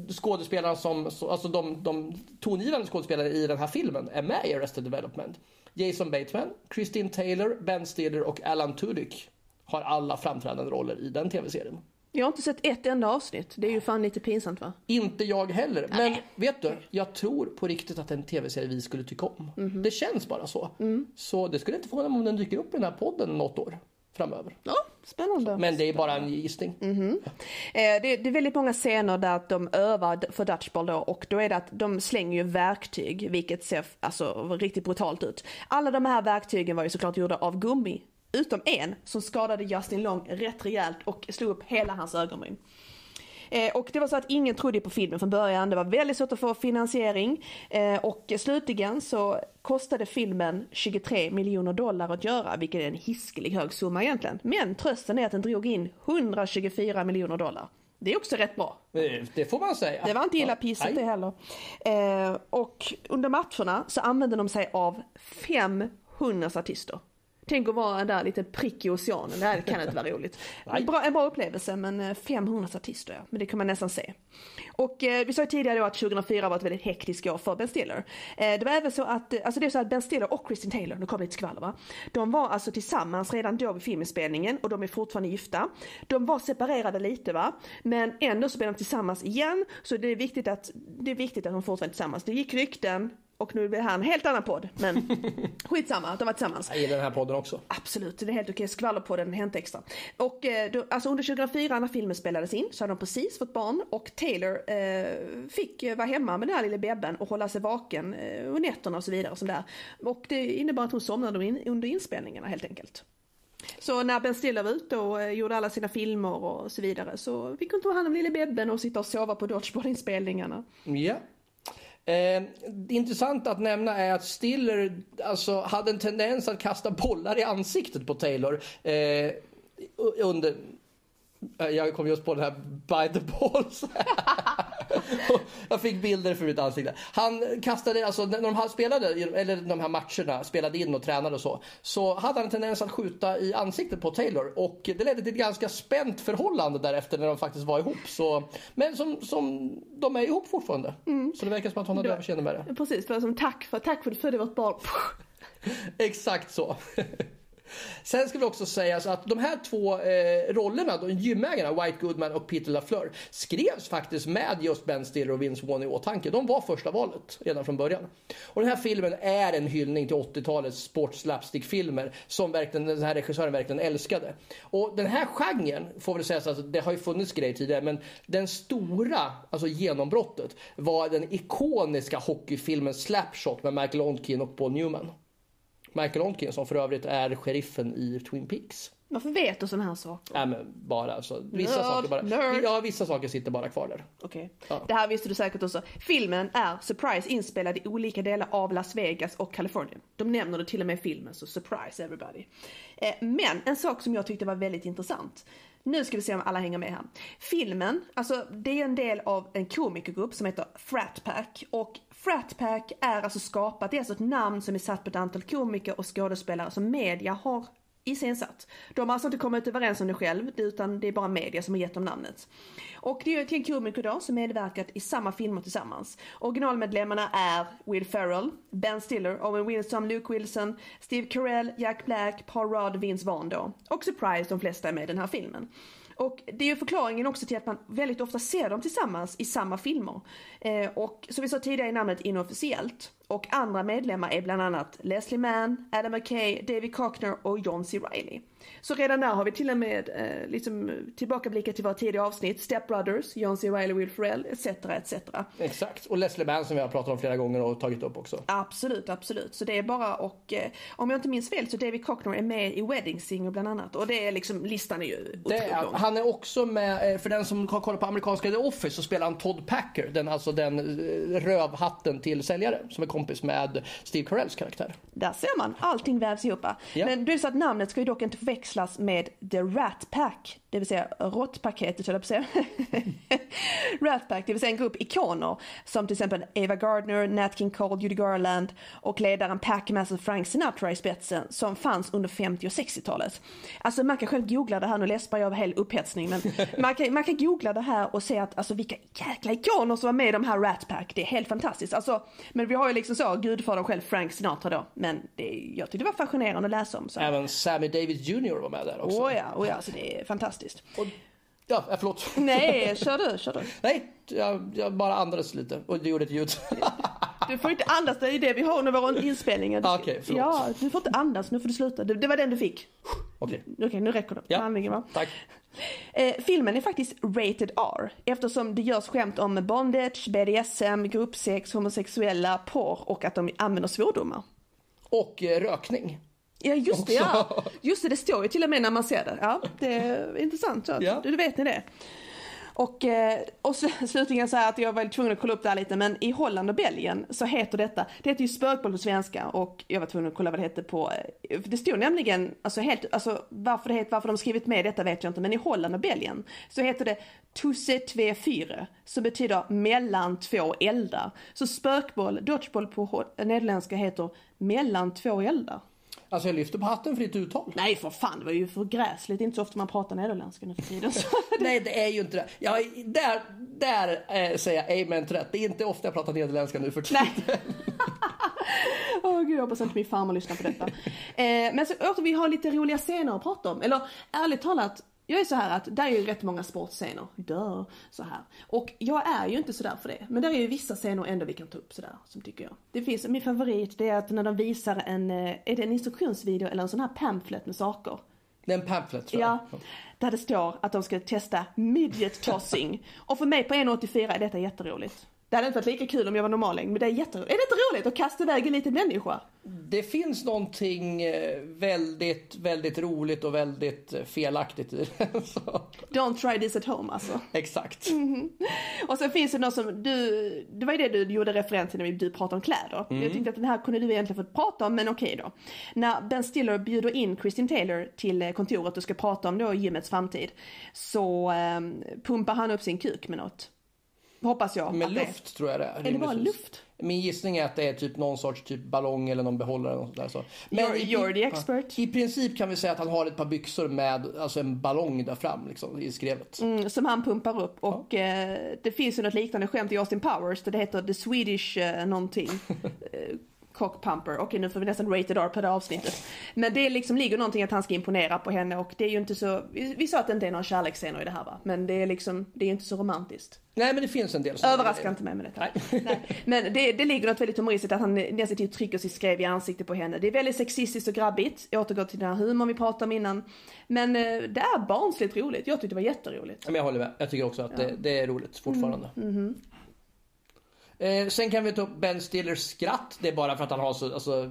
skådespelarna som, alltså de, de tongivande skådespelarna i den här filmen är med i Arrested Development. Jason Bateman, Christine Taylor, Ben Stiller och Alan Tudyk har alla framträdande roller i den tv-serien. Jag har inte sett ett enda avsnitt. Det är ju fan lite pinsamt va? Inte jag heller. Men Nej. vet du, jag tror på riktigt att en tv-serie vi skulle tycka om. Mm. Det känns bara så. Mm. Så det skulle inte förvåna mig om den dyker upp i den här podden något år framöver. Ja, spännande. Så, men det är bara en gissning. Mm. Eh, det, det, är väldigt många scener där de övar för dutchball då och då är det att de slänger ju verktyg vilket ser alltså riktigt brutalt ut. Alla de här verktygen var ju såklart gjorda av gummi Utom en som skadade Justin Long rätt rejält och slog upp hela hans ögonbryn. Eh, och det var så att ingen trodde på filmen från början. Det var väldigt svårt att få finansiering. Eh, och slutligen så kostade filmen 23 miljoner dollar att göra, vilket är en hiskelig hög summa egentligen. Men trösten är att den drog in 124 miljoner dollar. Det är också rätt bra. Det får man säga. Det var inte illa pissat ja, det heller. Eh, och under matcherna så använde de sig av 500 statister. Tänk att vara där lite prick i oceanen, det här kan inte vara roligt. Bra, en bra upplevelse men 500 eh, statister men det kan man nästan se. Och eh, vi sa ju tidigare då att 2004 var ett väldigt hektiskt år för Ben Stiller. Eh, det var även så att, eh, alltså det är så att Ben Stiller och Kristin Taylor, nu kommer lite skvaller va. De var alltså tillsammans redan då vid filminspelningen och de är fortfarande gifta. De var separerade lite va, men ändå så blev de tillsammans igen. Så det är viktigt att, det är viktigt att de fortfarande är tillsammans. Det gick rykten och nu är det här en helt annan podd. Men skitsamma de var tillsammans. Jag gillar den här podden också. Absolut, det är helt okej. Skvallerpodden Hänt Extra. Och eh, då, alltså under 2004 när filmen spelades in så hade de precis fått barn och Taylor eh, fick vara hemma med den här lilla bebben och hålla sig vaken eh, nätterna och så vidare. Och, så där. och det innebar att hon somnade under inspelningarna helt enkelt. Så när Ben Stiller var ute och eh, gjorde alla sina filmer och så vidare så fick hon ta hand om lilla bebben och sitta och sova på Dodgeball-inspelningarna. Ja. Eh, intressant att nämna är att Stiller alltså, hade en tendens att kasta bollar i ansiktet på Taylor eh, under jag kom just på den här by the balls. jag fick bilder för mitt ansikte. Han kastade, alltså när de här spelade, eller de här matcherna, spelade in och tränade och så, så hade han en tendens att skjuta i ansiktet på Taylor och det ledde till ett ganska spänt förhållande därefter när de faktiskt var ihop. Så, men som, som de är ihop fortfarande. Mm. Så det verkar som att hon hade överseende med det. Precis, för som tack för, tack för att du födde vårt barn. Exakt så. Sen ska vi också säga att de här två eh, rollerna, de gymägarna White Goodman och Peter LaFleur, skrevs faktiskt med just Ben Stiller och Vince Vaughn i åtanke. De var första valet redan från början. Och den här filmen är en hyllning till 80-talets sportslapstick-filmer som verkligen, den här regissören verkligen älskade. Och den här genren, får väl sägas, alltså, det har ju funnits grejer tidigare, men den stora alltså genombrottet var den ikoniska hockeyfilmen Slapshot med Michael Ontkin och Paul Newman. Michael Onkin som för övrigt är sheriffen i Twin Peaks. Varför vet du sådana här saker? Nej men bara alltså, vissa nerd, saker bara, nerd. Ja, vissa saker sitter bara kvar där. Okej. Okay. Ja. Det här visste du säkert också. Filmen är surprise inspelad i olika delar av Las Vegas och Kalifornien. De nämner det till och med i filmen, så surprise everybody. Eh, men en sak som jag tyckte var väldigt intressant. Nu ska vi se om alla hänger med här. Filmen, alltså det är en del av en komikergrupp som heter Frat Pack och Frat Pack är alltså skapat, det är alltså ett namn som är satt på ett antal komiker och skådespelare som media har iscensatt. De har alltså inte kommit överens om det själv utan det är bara media som har gett dem namnet. Och det är ju till komiker då som medverkat i samma filmer tillsammans. Originalmedlemmarna är Will Ferrell, Ben Stiller, Owen Wilson, Luke Wilson, Steve Carell, Jack Black, Paul Rudd, Vince Vaughn då. Och surprise, de flesta är med i den här filmen. Och det är ju förklaringen också till att man väldigt ofta ser dem tillsammans i samma filmer. Eh, och som vi sa tidigare är namnet inofficiellt. Och andra medlemmar är bland annat Leslie Mann, Adam McKay, David Cockner och John C. Reilly. Så redan där har vi till och med eh, liksom tillbakablickar till våra tidigare avsnitt. Step Brothers, John C. Reilly, Will Ferrell etc. etc. Exakt, och Leslie Mann som vi har pratat om flera gånger och tagit upp också. Absolut, absolut. Så det är bara och eh, om jag inte minns fel så David Cockner är med i Wedding Singer bland annat. Och det är liksom, listan är ju är, Han är också med, eh, för den som har kollat på amerikanska The Office så spelar han Todd Packer, den, alltså den eh, rövhatten till säljare som är kompis med Steve Carells karaktär. Där ser man, allting vävs ihop. Ja. Men är så att namnet ska ju dock inte förväxlas med The Rat Pack, det vill säga råttpaketet höll jag på att säga. Rat Pack, det vill säga en grupp ikoner som till exempel Eva Gardner, Nat King Cole, Judy Garland och ledaren Packmaster Frank Sinatra i spetsen som fanns under 50 och 60-talet. Alltså man kan själv googla det här, nu läspar jag av hel upphetsning men man kan, man kan googla det här och se att alltså vilka jäkla ikoner som var med i de här Rat Pack, det är helt fantastiskt. Alltså, men vi har ju liksom så, gudfadern själv Frank Sinatra då, men det, jag tyckte det var fascinerande att läsa om. Så. Även Sammy Davis Jr var med där också. Åh oh ja, oh ja, så det är fantastiskt. Och, ja, förlåt. Nej, kör du, kör du. Nej, jag, jag bara andades lite och det gjorde ett ljud. Du får inte andas, det är det vi har under våra inspelningar. Ah, Okej, okay, Ja, du får inte andas, nu får du sluta. Det, det var den du fick. Okej. Okay, nu räcker det. Ja, Handlingen, va? tack. Eh, filmen är faktiskt rated R eftersom det görs skämt om bondage, BDSM, gruppsex, homosexuella, porr och att de använder svordomar. Och eh, rökning. Ja just det, ja. Just det, det står ju till och med när man ser det. Ja, det är intressant. Så. Ja. Du vet ni det. Och, eh, och slutligen så här att jag var tvungen att kolla upp det här lite men i Holland och Belgien så heter detta, det heter ju spökboll på svenska och jag var tvungen att kolla vad det hette på, eh, det stod nämligen, alltså helt, alltså varför det heter, varför de skrivit med detta vet jag inte men i Holland och Belgien så heter det Tusse Tve Fyre som betyder mellan två eldar. Så spökboll, dodgeball på nederländska heter mellan två eldar. Alltså jag lyfter på hatten för ditt uttal. Nej för fan, det var ju för gräsligt. Det är inte så ofta man pratar nederländska nu för tiden. Nej det är ju inte det. Ja, där där eh, säger jag amen till rätt. Det är inte ofta jag pratar nederländska nu för tiden. Nej. Åh oh, gud, jag hoppas inte min farmor lyssnar på detta. Eh, men så åter vi har lite roliga scener att prata om. Eller ärligt talat, jag är så här att där är ju rätt många sportscener, dör, så här. Och jag är ju inte sådär för det. Men där är ju vissa scener ändå vi kan ta upp sådär, som tycker jag. Det finns, min favorit det är att när de visar en, eh, är det en instruktionsvideo eller en sån här pamphlet med saker? Det är en pamphlet tror jag. Ja, där det står att de ska testa midget tossing. och för mig på 1,84 är detta jätteroligt. Det hade inte varit lika kul om jag var normallängd, men det är jätteroligt. Är det inte roligt att kasta iväg en liten människa? Det finns någonting eh, väldigt, väldigt roligt och väldigt eh, felaktigt i det. Så, Don't try this at home alltså. exakt. Och sen finns det något som du, det var ju det du gjorde referens till när vi- du pratade om kläder. Mm. Jag tyckte att den här kunde du egentligen fått prata om, men okej då. När Ben Stiller bjuder in Christine Taylor till eh, kontoret och ska prata om då gymmets framtid, så ehm, pumpar han upp sin kuk med något. Hoppas jag. Med det är. luft tror jag det är. Är det bara luft? Min gissning är att det är typ någon sorts typ ballong eller någon behållare. Och sånt där, så. You're- i- you're the ja, expert. I princip kan vi säga att han har ett par byxor med alltså en ballong där fram liksom, i skrevet. Mm, som han pumpar upp och eh, det finns ju något liknande skämt i Austin Powers där det heter The Swedish eh, någonting. Cockpumper. Okej nu får vi nästan rated R på det avsnittet. Men det liksom ligger någonting att han ska imponera på henne och det är ju inte så, vi, vi sa att det inte är några kärleksscener i det här va. Men det är liksom, det är ju inte så romantiskt. Nej men det finns en del. sådana Överraska inte mig med detta. Nej. Nej. Men det, det ligger något väldigt humoristiskt att han nästan till trycker sitt skrev i ansiktet på henne. Det är väldigt sexistiskt och grabbigt. Jag återgår till den här humorn vi pratade om innan. Men eh, det är barnsligt roligt. Jag tyckte det var jätteroligt. Ja, Men jag håller med. Jag tycker också att det, det är roligt fortfarande. Mm, Eh, sen kan vi ta upp Ben Stillers skratt. Det är bara för att han har så, alltså,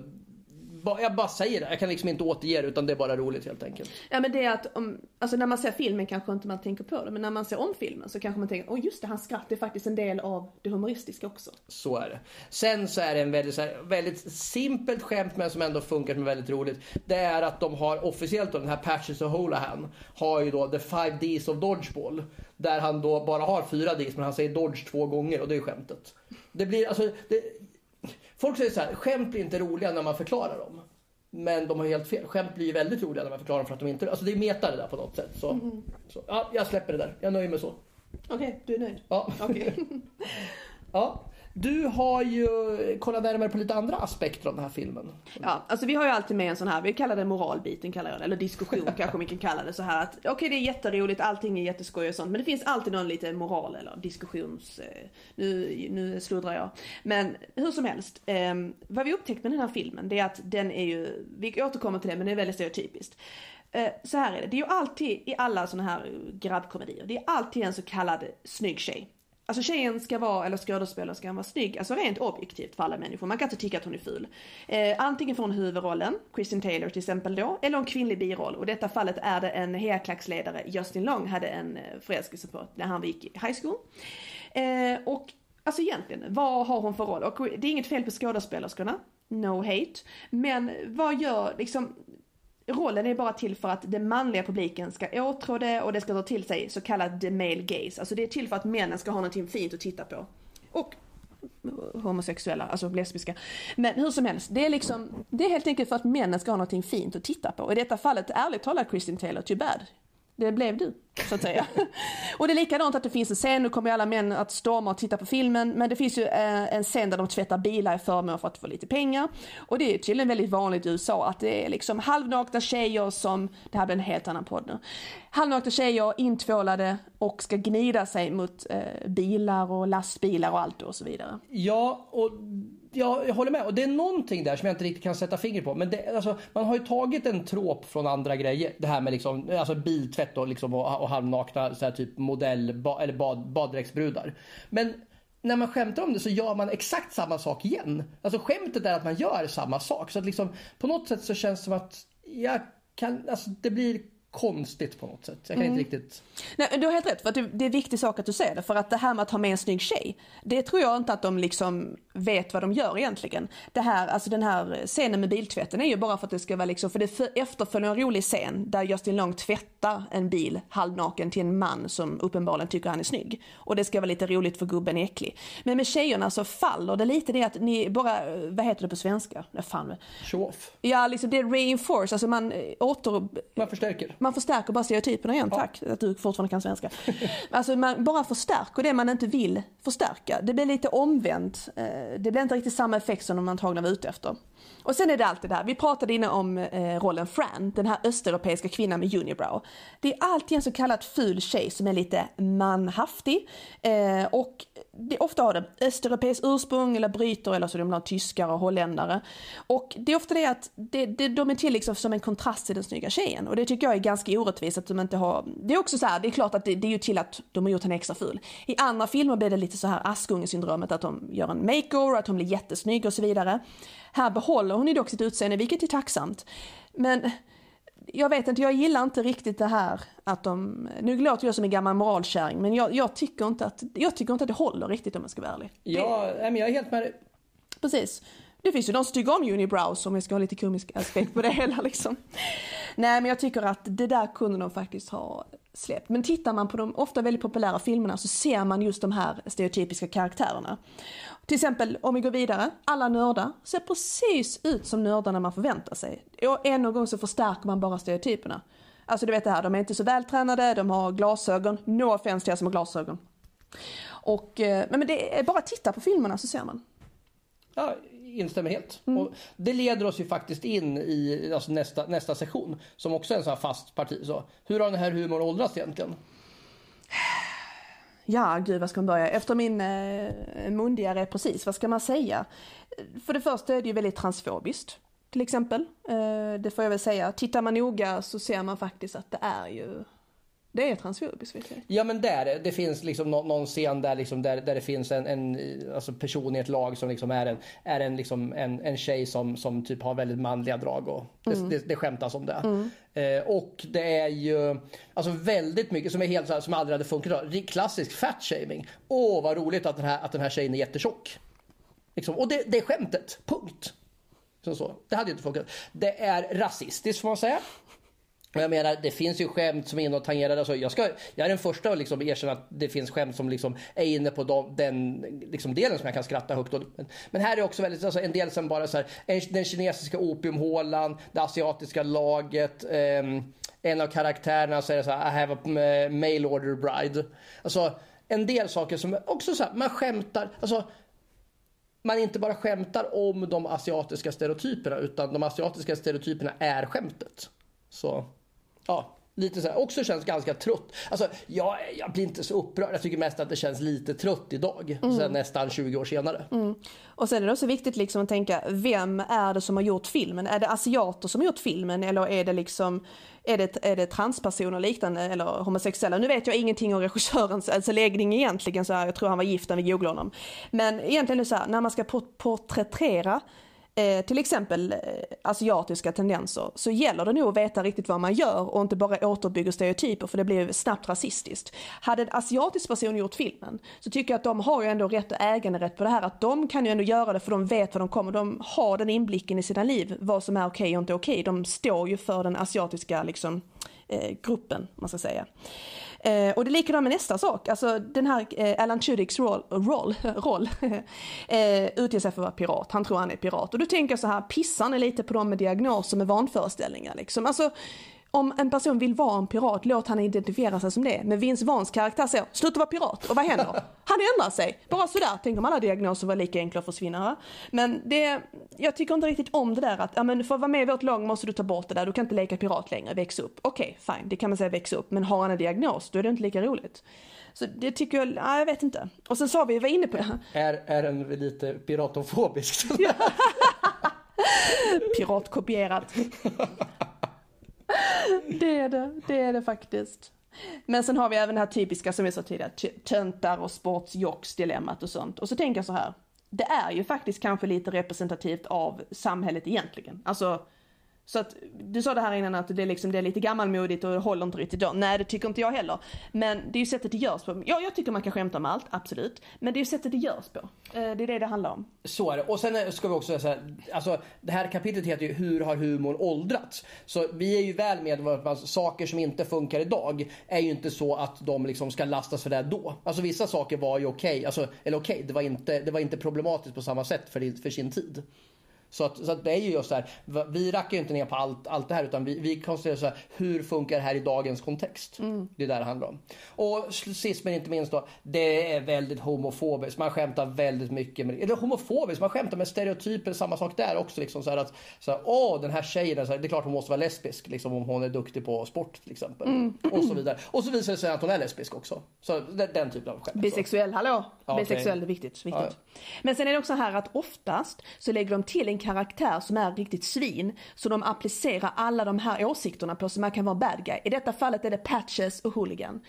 jag bara säger det. Jag kan liksom inte återge det utan det är bara roligt helt enkelt. Ja men det är att om, alltså när man ser filmen kanske inte man tänker på det, men när man ser om filmen så kanske man tänker, åh just det, hans skratt är faktiskt en del av det humoristiska också. Så är det. Sen så är det en väldigt, här, väldigt simpelt skämt men som ändå funkar som är väldigt roligt. Det är att de har officiellt då, den här Patches O'Holahan har ju då the five Ds of Dodgeball. Där han då bara har fyra Ds men han säger Dodge två gånger och det är skämtet. Det blir alltså, det, folk säger så här, skämt blir inte roliga när man förklarar dem. Men de har helt fel. Skämt blir väldigt roliga när man förklarar dem för att de inte, alltså det är meta det där på något sätt. Så, så ja, jag släpper det där. Jag nöjer mig så. Okej, du är nöjd? Ja. Okej. Ja, du har ju kollat närmare på lite andra aspekter av den här filmen. Ja, alltså vi har ju alltid med en sån här, vi kallar det moralbiten kallar jag det, eller diskussion kanske man kan kalla det så här att okej det är jätteroligt, allting är jätteskoj och sånt men det finns alltid någon lite moral eller diskussions, eh, nu, nu sluddrar jag. Men hur som helst, eh, vad vi upptäckt med den här filmen det är att den är ju, vi återkommer till det men det är väldigt stereotypiskt. Eh, så här är det, det är ju alltid i alla såna här grabbkomedier, det är alltid en så kallad snygg tjej. Alltså tjejen ska vara, eller skådespelerskan vara snygg, alltså rent objektivt för alla människor. Man kan inte tycka att hon är ful. Eh, antingen får hon huvudrollen, Kristen Taylor till exempel då, eller en kvinnlig biroll. Och i detta fallet är det en hejaklacksledare, Justin Long, hade en eh, förälskelse på när han gick i high school. Eh, och alltså egentligen, vad har hon för roll? Och det är inget fel på skådespelerskorna, no hate. Men vad gör liksom Rollen är bara till för att den manliga publiken ska åtrå det och det ska dra till sig så kallad the male gaze. Alltså det är till för att männen ska ha någonting fint att titta på. Och homosexuella, alltså lesbiska. Men hur som helst, det är liksom, det är helt enkelt för att männen ska ha någonting fint att titta på. I detta fallet, ärligt talat Kristin Taylor, too bad. Det blev du, så att säga. och det är likadant att det finns en scen, nu kommer ju alla män att storma och titta på filmen, men det finns ju eh, en scen där de tvättar bilar i förmån för att få lite pengar. Och det är tydligen väldigt vanligt i USA att det är liksom halvnakta tjejer som, det här blir en helt annan podd nu, halvnakta tjejer intvålade och ska gnida sig mot eh, bilar och lastbilar och allt och så vidare. Ja, och ja, jag håller med. Och det är någonting där som jag inte riktigt kan sätta fingret på. Men det, alltså, man har ju tagit en tråp från andra grejer. Det här med liksom, alltså biltvätt och, liksom, och, och halvnakna så här, typ modell ba, eller bad, baddräktsbrudar. Men när man skämtar om det så gör man exakt samma sak igen. Alltså skämtet är att man gör samma sak. Så att liksom, på något sätt så känns det som att jag kan, alltså, det blir konstigt på något sätt. Jag kan inte riktigt... Nej, du har helt rätt, för att det, är en viktig sak att du säger det. För att det här med att ha med en snygg tjej, det tror jag inte att de liksom vet vad de gör egentligen. Det här, alltså den här scenen med biltvätten är ju bara för att det ska vara liksom, för det efterföljer en rolig scen där Justin Long tvättar en bil halvnaken till en man som uppenbarligen tycker han är snygg. Och det ska vara lite roligt för gubben är äcklig. Men med tjejerna så faller det lite det att ni bara, vad heter det på svenska? Nej, fan. Show off. Ja, liksom det reinforce, alltså man eh, åter, Man förstärker. Man förstärker bara stereotyperna igen, tack att du fortfarande kan svenska. Alltså man bara förstärker det man inte vill förstärka. Det blir lite omvänt. Eh, Det blir inte riktigt samma effekt som de antagligen var ute efter. Och sen är det alltid det här, vi pratade innan om eh, rollen Fran, den här östeuropeiska kvinnan med unibrow. Det är alltid en så kallad ful tjej som är lite manhaftig. Eh, och det, ofta har de östeuropeiskt ursprung eller bryter eller så är de bland tyskar och holländare. Och det är ofta det att det, det, de är till liksom som en kontrast till den snygga tjejen och det tycker jag är ganska orättvist att de inte har, det är också så här, det är klart att det, det är ju till att de har gjort henne extra ful. I andra filmer blir det lite så här Askungesyndromet att de gör en makeover, att hon blir jättesnygg och så vidare. Här behåller hon ju dock sitt utseende, vilket är tacksamt. Men jag vet inte, jag gillar inte riktigt det här att de, nu låter jag som en gammal moralkärring men jag, jag, tycker inte att, jag tycker inte att det håller riktigt om jag ska vara ärlig. Ja, men jag är helt med Precis. Det finns ju de som tycker om unibrows om vi ska ha lite komisk aspekt på det hela liksom. Nej men jag tycker att det där kunde de faktiskt ha släppt. Men tittar man på de ofta väldigt populära filmerna så ser man just de här stereotypiska karaktärerna. Till exempel om vi går vidare, alla nördar ser precis ut som nördarna man förväntar sig. Och än en gång så förstärker man bara stereotyperna. Alltså du vet det här, de är inte så vältränade, de har glasögon. No offense till er som har glasögon. Och, eh, men det är bara att titta på filmerna så ser man. Ja, instämmer helt. Mm. Och det leder oss ju faktiskt in i alltså nästa, nästa sektion som också är en sån här fast parti. Så, hur har den här humorn åldrats egentligen? Ja, gud vad ska man börja? Efter min eh, mundigare precis, vad ska man säga? För det första är det ju väldigt transfobiskt. Till exempel. Eh, det får jag väl säga. Tittar man noga så ser man faktiskt att det är ju det är transfobiskt vet jag. Ja men där, det finns liksom någon, någon scen där, liksom, där, där det finns en, en alltså person i ett lag som liksom är en, är en, liksom en, en tjej som, som typ har väldigt manliga drag och det, mm. det, det skämtas om det. Mm. Eh, och det är ju alltså väldigt mycket som är helt så här, som aldrig hade funkat. Klassisk fatshaming. Åh vad roligt att den här, att den här tjejen är jättetjock. Liksom. Och det, det är skämtet, punkt. Så, så. Det hade ju inte funkat. Det är rasistiskt får man säga. Jag menar, det finns ju skämt som är inne och tangerar. Alltså, jag, ska, jag är den första att liksom erkänna att det finns skämt som liksom är inne på de, den liksom delen som jag kan skratta högt åt. Men här är också väldigt, alltså, en del som bara så här, den kinesiska opiumhålan, det asiatiska laget, eh, en av karaktärerna säger så här, I have a mail order bride. Alltså en del saker som också så här, man skämtar, alltså man inte bara skämtar om de asiatiska stereotyperna utan de asiatiska stereotyperna är skämtet. Så ja, lite så här, också känns ganska trött. Alltså, jag, jag blir inte så upprörd. Jag tycker mest att det känns lite trött idag. Mm. Sen nästan 20 år senare. Mm. Och sen är det också viktigt liksom att tänka, vem är det som har gjort filmen? Är det asiater som har gjort filmen eller är det liksom är det, är det transpersoner liknande eller homosexuella? Nu vet jag ingenting om regissörens alltså läggning egentligen, så här, jag tror han var gift när vi googlade honom. Men egentligen är det så här, när man ska porträttera eh, till exempel eh, asiatiska tendenser så gäller det nog att veta riktigt vad man gör och inte bara återbygga stereotyper för det blir snabbt rasistiskt. Hade en asiatisk person gjort filmen så tycker jag att de har ju ändå rätt och äganderätt på det här att de kan ju ändå göra det för de vet vad de kommer, de har den inblicken i sina liv vad som är okej okay och inte okej. Okay. De står ju för den asiatiska liksom, eh, gruppen, man ska säga. Eh, och det är likadant med nästa sak, alltså den här eh, Alan Tudyks roll, roll, roll eh, utger sig för att vara pirat, han tror han är pirat. Och då tänker jag så här, pissar ni lite på dem med diagnoser med vanföreställningar liksom? Alltså, om en person vill vara en pirat, låt han identifiera sig som det. Men Vince Vaughns karaktär säger, sluta vara pirat. Och vad händer? Han ändrar sig. Bara sådär. Tänk om alla diagnoser var lika enkla att försvinna. Va? Men det, jag tycker inte riktigt om det där att, ja men för att vara med i vårt lag måste du ta bort det där. Du kan inte leka pirat längre, väx upp. Okej, okay, fine, det kan man säga växa upp. Men har han en diagnos, då är det inte lika roligt. Så det tycker jag, ja, jag vet inte. Och sen sa vi, vi var inne på det. Är, är den lite piratofobisk? Piratkopierat. det är det, det är det faktiskt. Men sen har vi även det här typiska som vi sa tidigare, töntar och sportsjocks dilemmat och sånt. Och så tänker jag så här, det är ju faktiskt kanske lite representativt av samhället egentligen. Alltså så att, du sa det här innan att det är, liksom, det är lite gammalmodigt och håller inte riktigt då. Nej det tycker inte jag heller. Men det är ju sättet det görs på. Ja, jag tycker man kan skämta om allt, absolut. Men det är ju sättet det görs på. Eh, det är det det handlar om. Så är det. Och sen eh, ska vi också säga alltså det här kapitlet heter ju Hur har humorn åldrats? Så vi är ju väl medvetna om att saker som inte funkar idag är ju inte så att de liksom ska lastas för det då. Alltså vissa saker var ju okej, okay. alltså, eller okej, okay, det, var inte, det var inte problematiskt på samma sätt för, för sin tid. Så att, så att det är ju just så här, vi rackar ju inte ner på allt, allt det här utan vi, vi koncentrerar oss så här, hur funkar det här i dagens kontext? Det är det det handlar om. Och sist men inte minst då, det är väldigt homofobiskt. Man skämtar väldigt mycket med, eller homofobiskt, man skämtar med stereotyper, samma sak där också. Liksom så här att, så här, åh den här tjejen, så här, det är klart hon måste vara lesbisk liksom, om hon är duktig på sport till exempel. Och så vidare. Och så visar det sig att hon är lesbisk också. Så den, den typen av skämt. Bisexuell, hallå! Ja, Bisexuell okej. är viktigt. viktigt. Ja. Men sen är det också här att oftast så lägger de till en karaktär som är riktigt svin. Så de applicerar alla de här åsikterna på så man kan vara bad guy. I detta fallet är det Patches och Hooligan.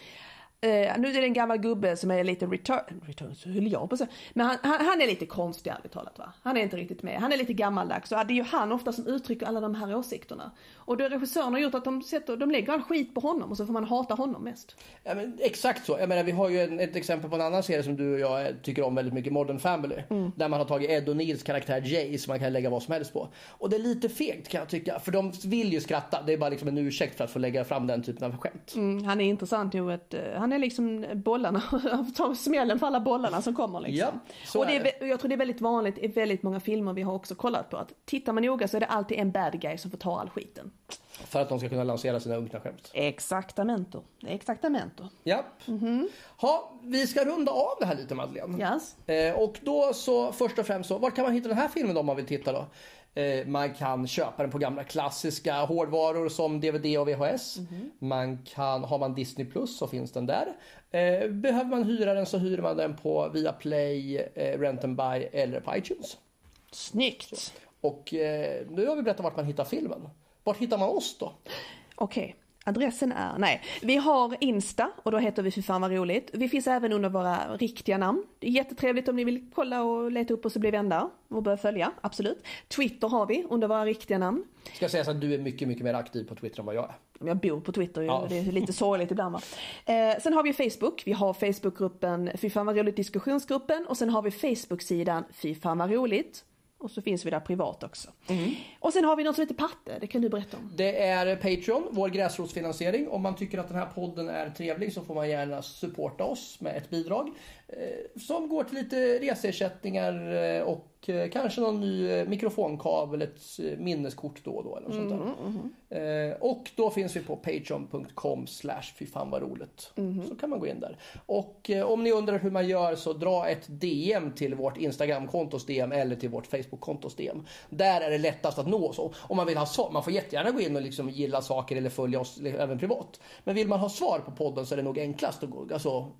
Eh, nu är det en gammal gubbe som är lite return, return så höll jag på säga. Men han, han, han är lite konstig ärligt talat va. Han är inte riktigt med. Han är lite gammaldags och det är ju han ofta som uttrycker alla de här åsikterna. Och då regissören har gjort att de, sätter, de lägger all skit på honom och så får man hata honom mest. Ja, men exakt så. Jag menar, vi har ju en, ett exempel på en annan serie som du och jag eh, tycker om väldigt mycket, Modern Family. Där man har tagit Ed och Nils karaktär Jay som man kan lägga vad som helst på. Och det är lite fegt kan jag tycka, för de vill ju skratta. Det är bara liksom en ursäkt för att få lägga fram den typen av skämt. Mm, han är intressant nog att han är liksom bollarna, tar smällen för alla bollarna som kommer liksom. Ja, så och det är är, jag tror det är väldigt vanligt i väldigt många filmer vi har också kollat på att tittar man noga så är det alltid en bad guy som får ta all skiten. För att de ska kunna lansera sina unkna skämt. Exaktamento, exaktamento. Ja. Ha, vi ska runda av det här lite Madeleine. Yes. Eh, och då så först och främst så, var kan man hitta den här filmen om man vill titta då? Eh, man kan köpa den på gamla klassiska hårdvaror som DVD och VHS. Man kan, har man Disney Plus så finns den där. Eh, behöver man hyra den så hyr man den på Viaplay, eh, Rent and Buy eller på iTunes. Snyggt. Och nu har vi berättat vart man hittar filmen. Vart hittar man oss då? Okej, adressen är, nej, vi har Insta och då heter vi Fy fan vad roligt. Vi finns även under våra riktiga namn. Det är jättetrevligt om ni vill kolla och leta upp oss och bli vänner och börja följa, absolut. Twitter har vi under våra riktiga namn. Ska sägas att du är mycket, mycket mer aktiv på Twitter än vad jag är. Jag bor på Twitter Ja. det är lite sorgligt ibland va. Eh, sen har vi Facebook, vi har Facebookgruppen Fy fan vad roligt diskussionsgruppen och sen har vi Facebook-sidan Fy fan vad roligt. Och så finns vi där privat också. Och sen har vi något som heter Patte, det kan du berätta om. Det är Patreon, vår gräsrotsfinansiering. Om man tycker att den här podden är trevlig så får man gärna supporta oss med ett bidrag. Eh, som går till lite reseersättningar eh, och eh, kanske någon ny mikrofonkabel, ett minneskort då och då. Eller något sånt där. Eh, och då finns vi på patreon.com slash fy fan vad roligt. Så kan man gå in där. Och om ni undrar hur man gör så dra ett DM till vårt Instagramkontos DM eller till vårt Facebookkontos DM. Där är det lättast att nå oss. Om man vill ha svar, man får jättegärna gå in och liksom gilla saker eller följa oss även privat. Men vill man ha svar på podden så är det nog enklast att gå, alltså,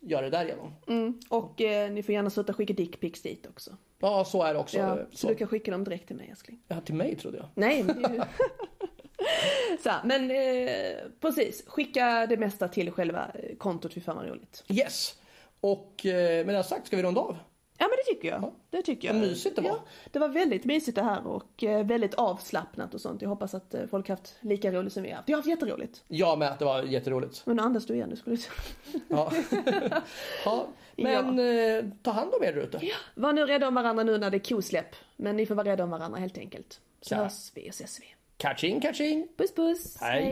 göra det därigenom. Mm. Och eh, ni får gärna sluta skicka dickpics dit också. Ja, så är det också. Ja, så. så du kan skicka dem direkt till mig älskling. Ja, till mig trodde jag. Nej, men ju... så, men eh, precis, skicka det mesta till själva eh, kontot, fy fan vad roligt. Yes! Och eh, med det sagt ska vi runda av. Ja men det tycker jag. Det tycker jag. Vad mysigt det var. Ja, det var väldigt mysigt det här och eh, väldigt avslappnat och sånt. Jag hoppas att eh, folk haft lika roligt som vi har haft. Jag har haft jätteroligt. Jag med, det var jätteroligt. Men nu andas du igen, du skulle Ja. ja. Men eh, ta hand om er ute. Var nu rädda om varandra nu när det är kosläpp. Men ni får vara rädda om varandra helt enkelt. Så Ja. hörs vi och ses vi. Catching, catching! Puss puss! Hej.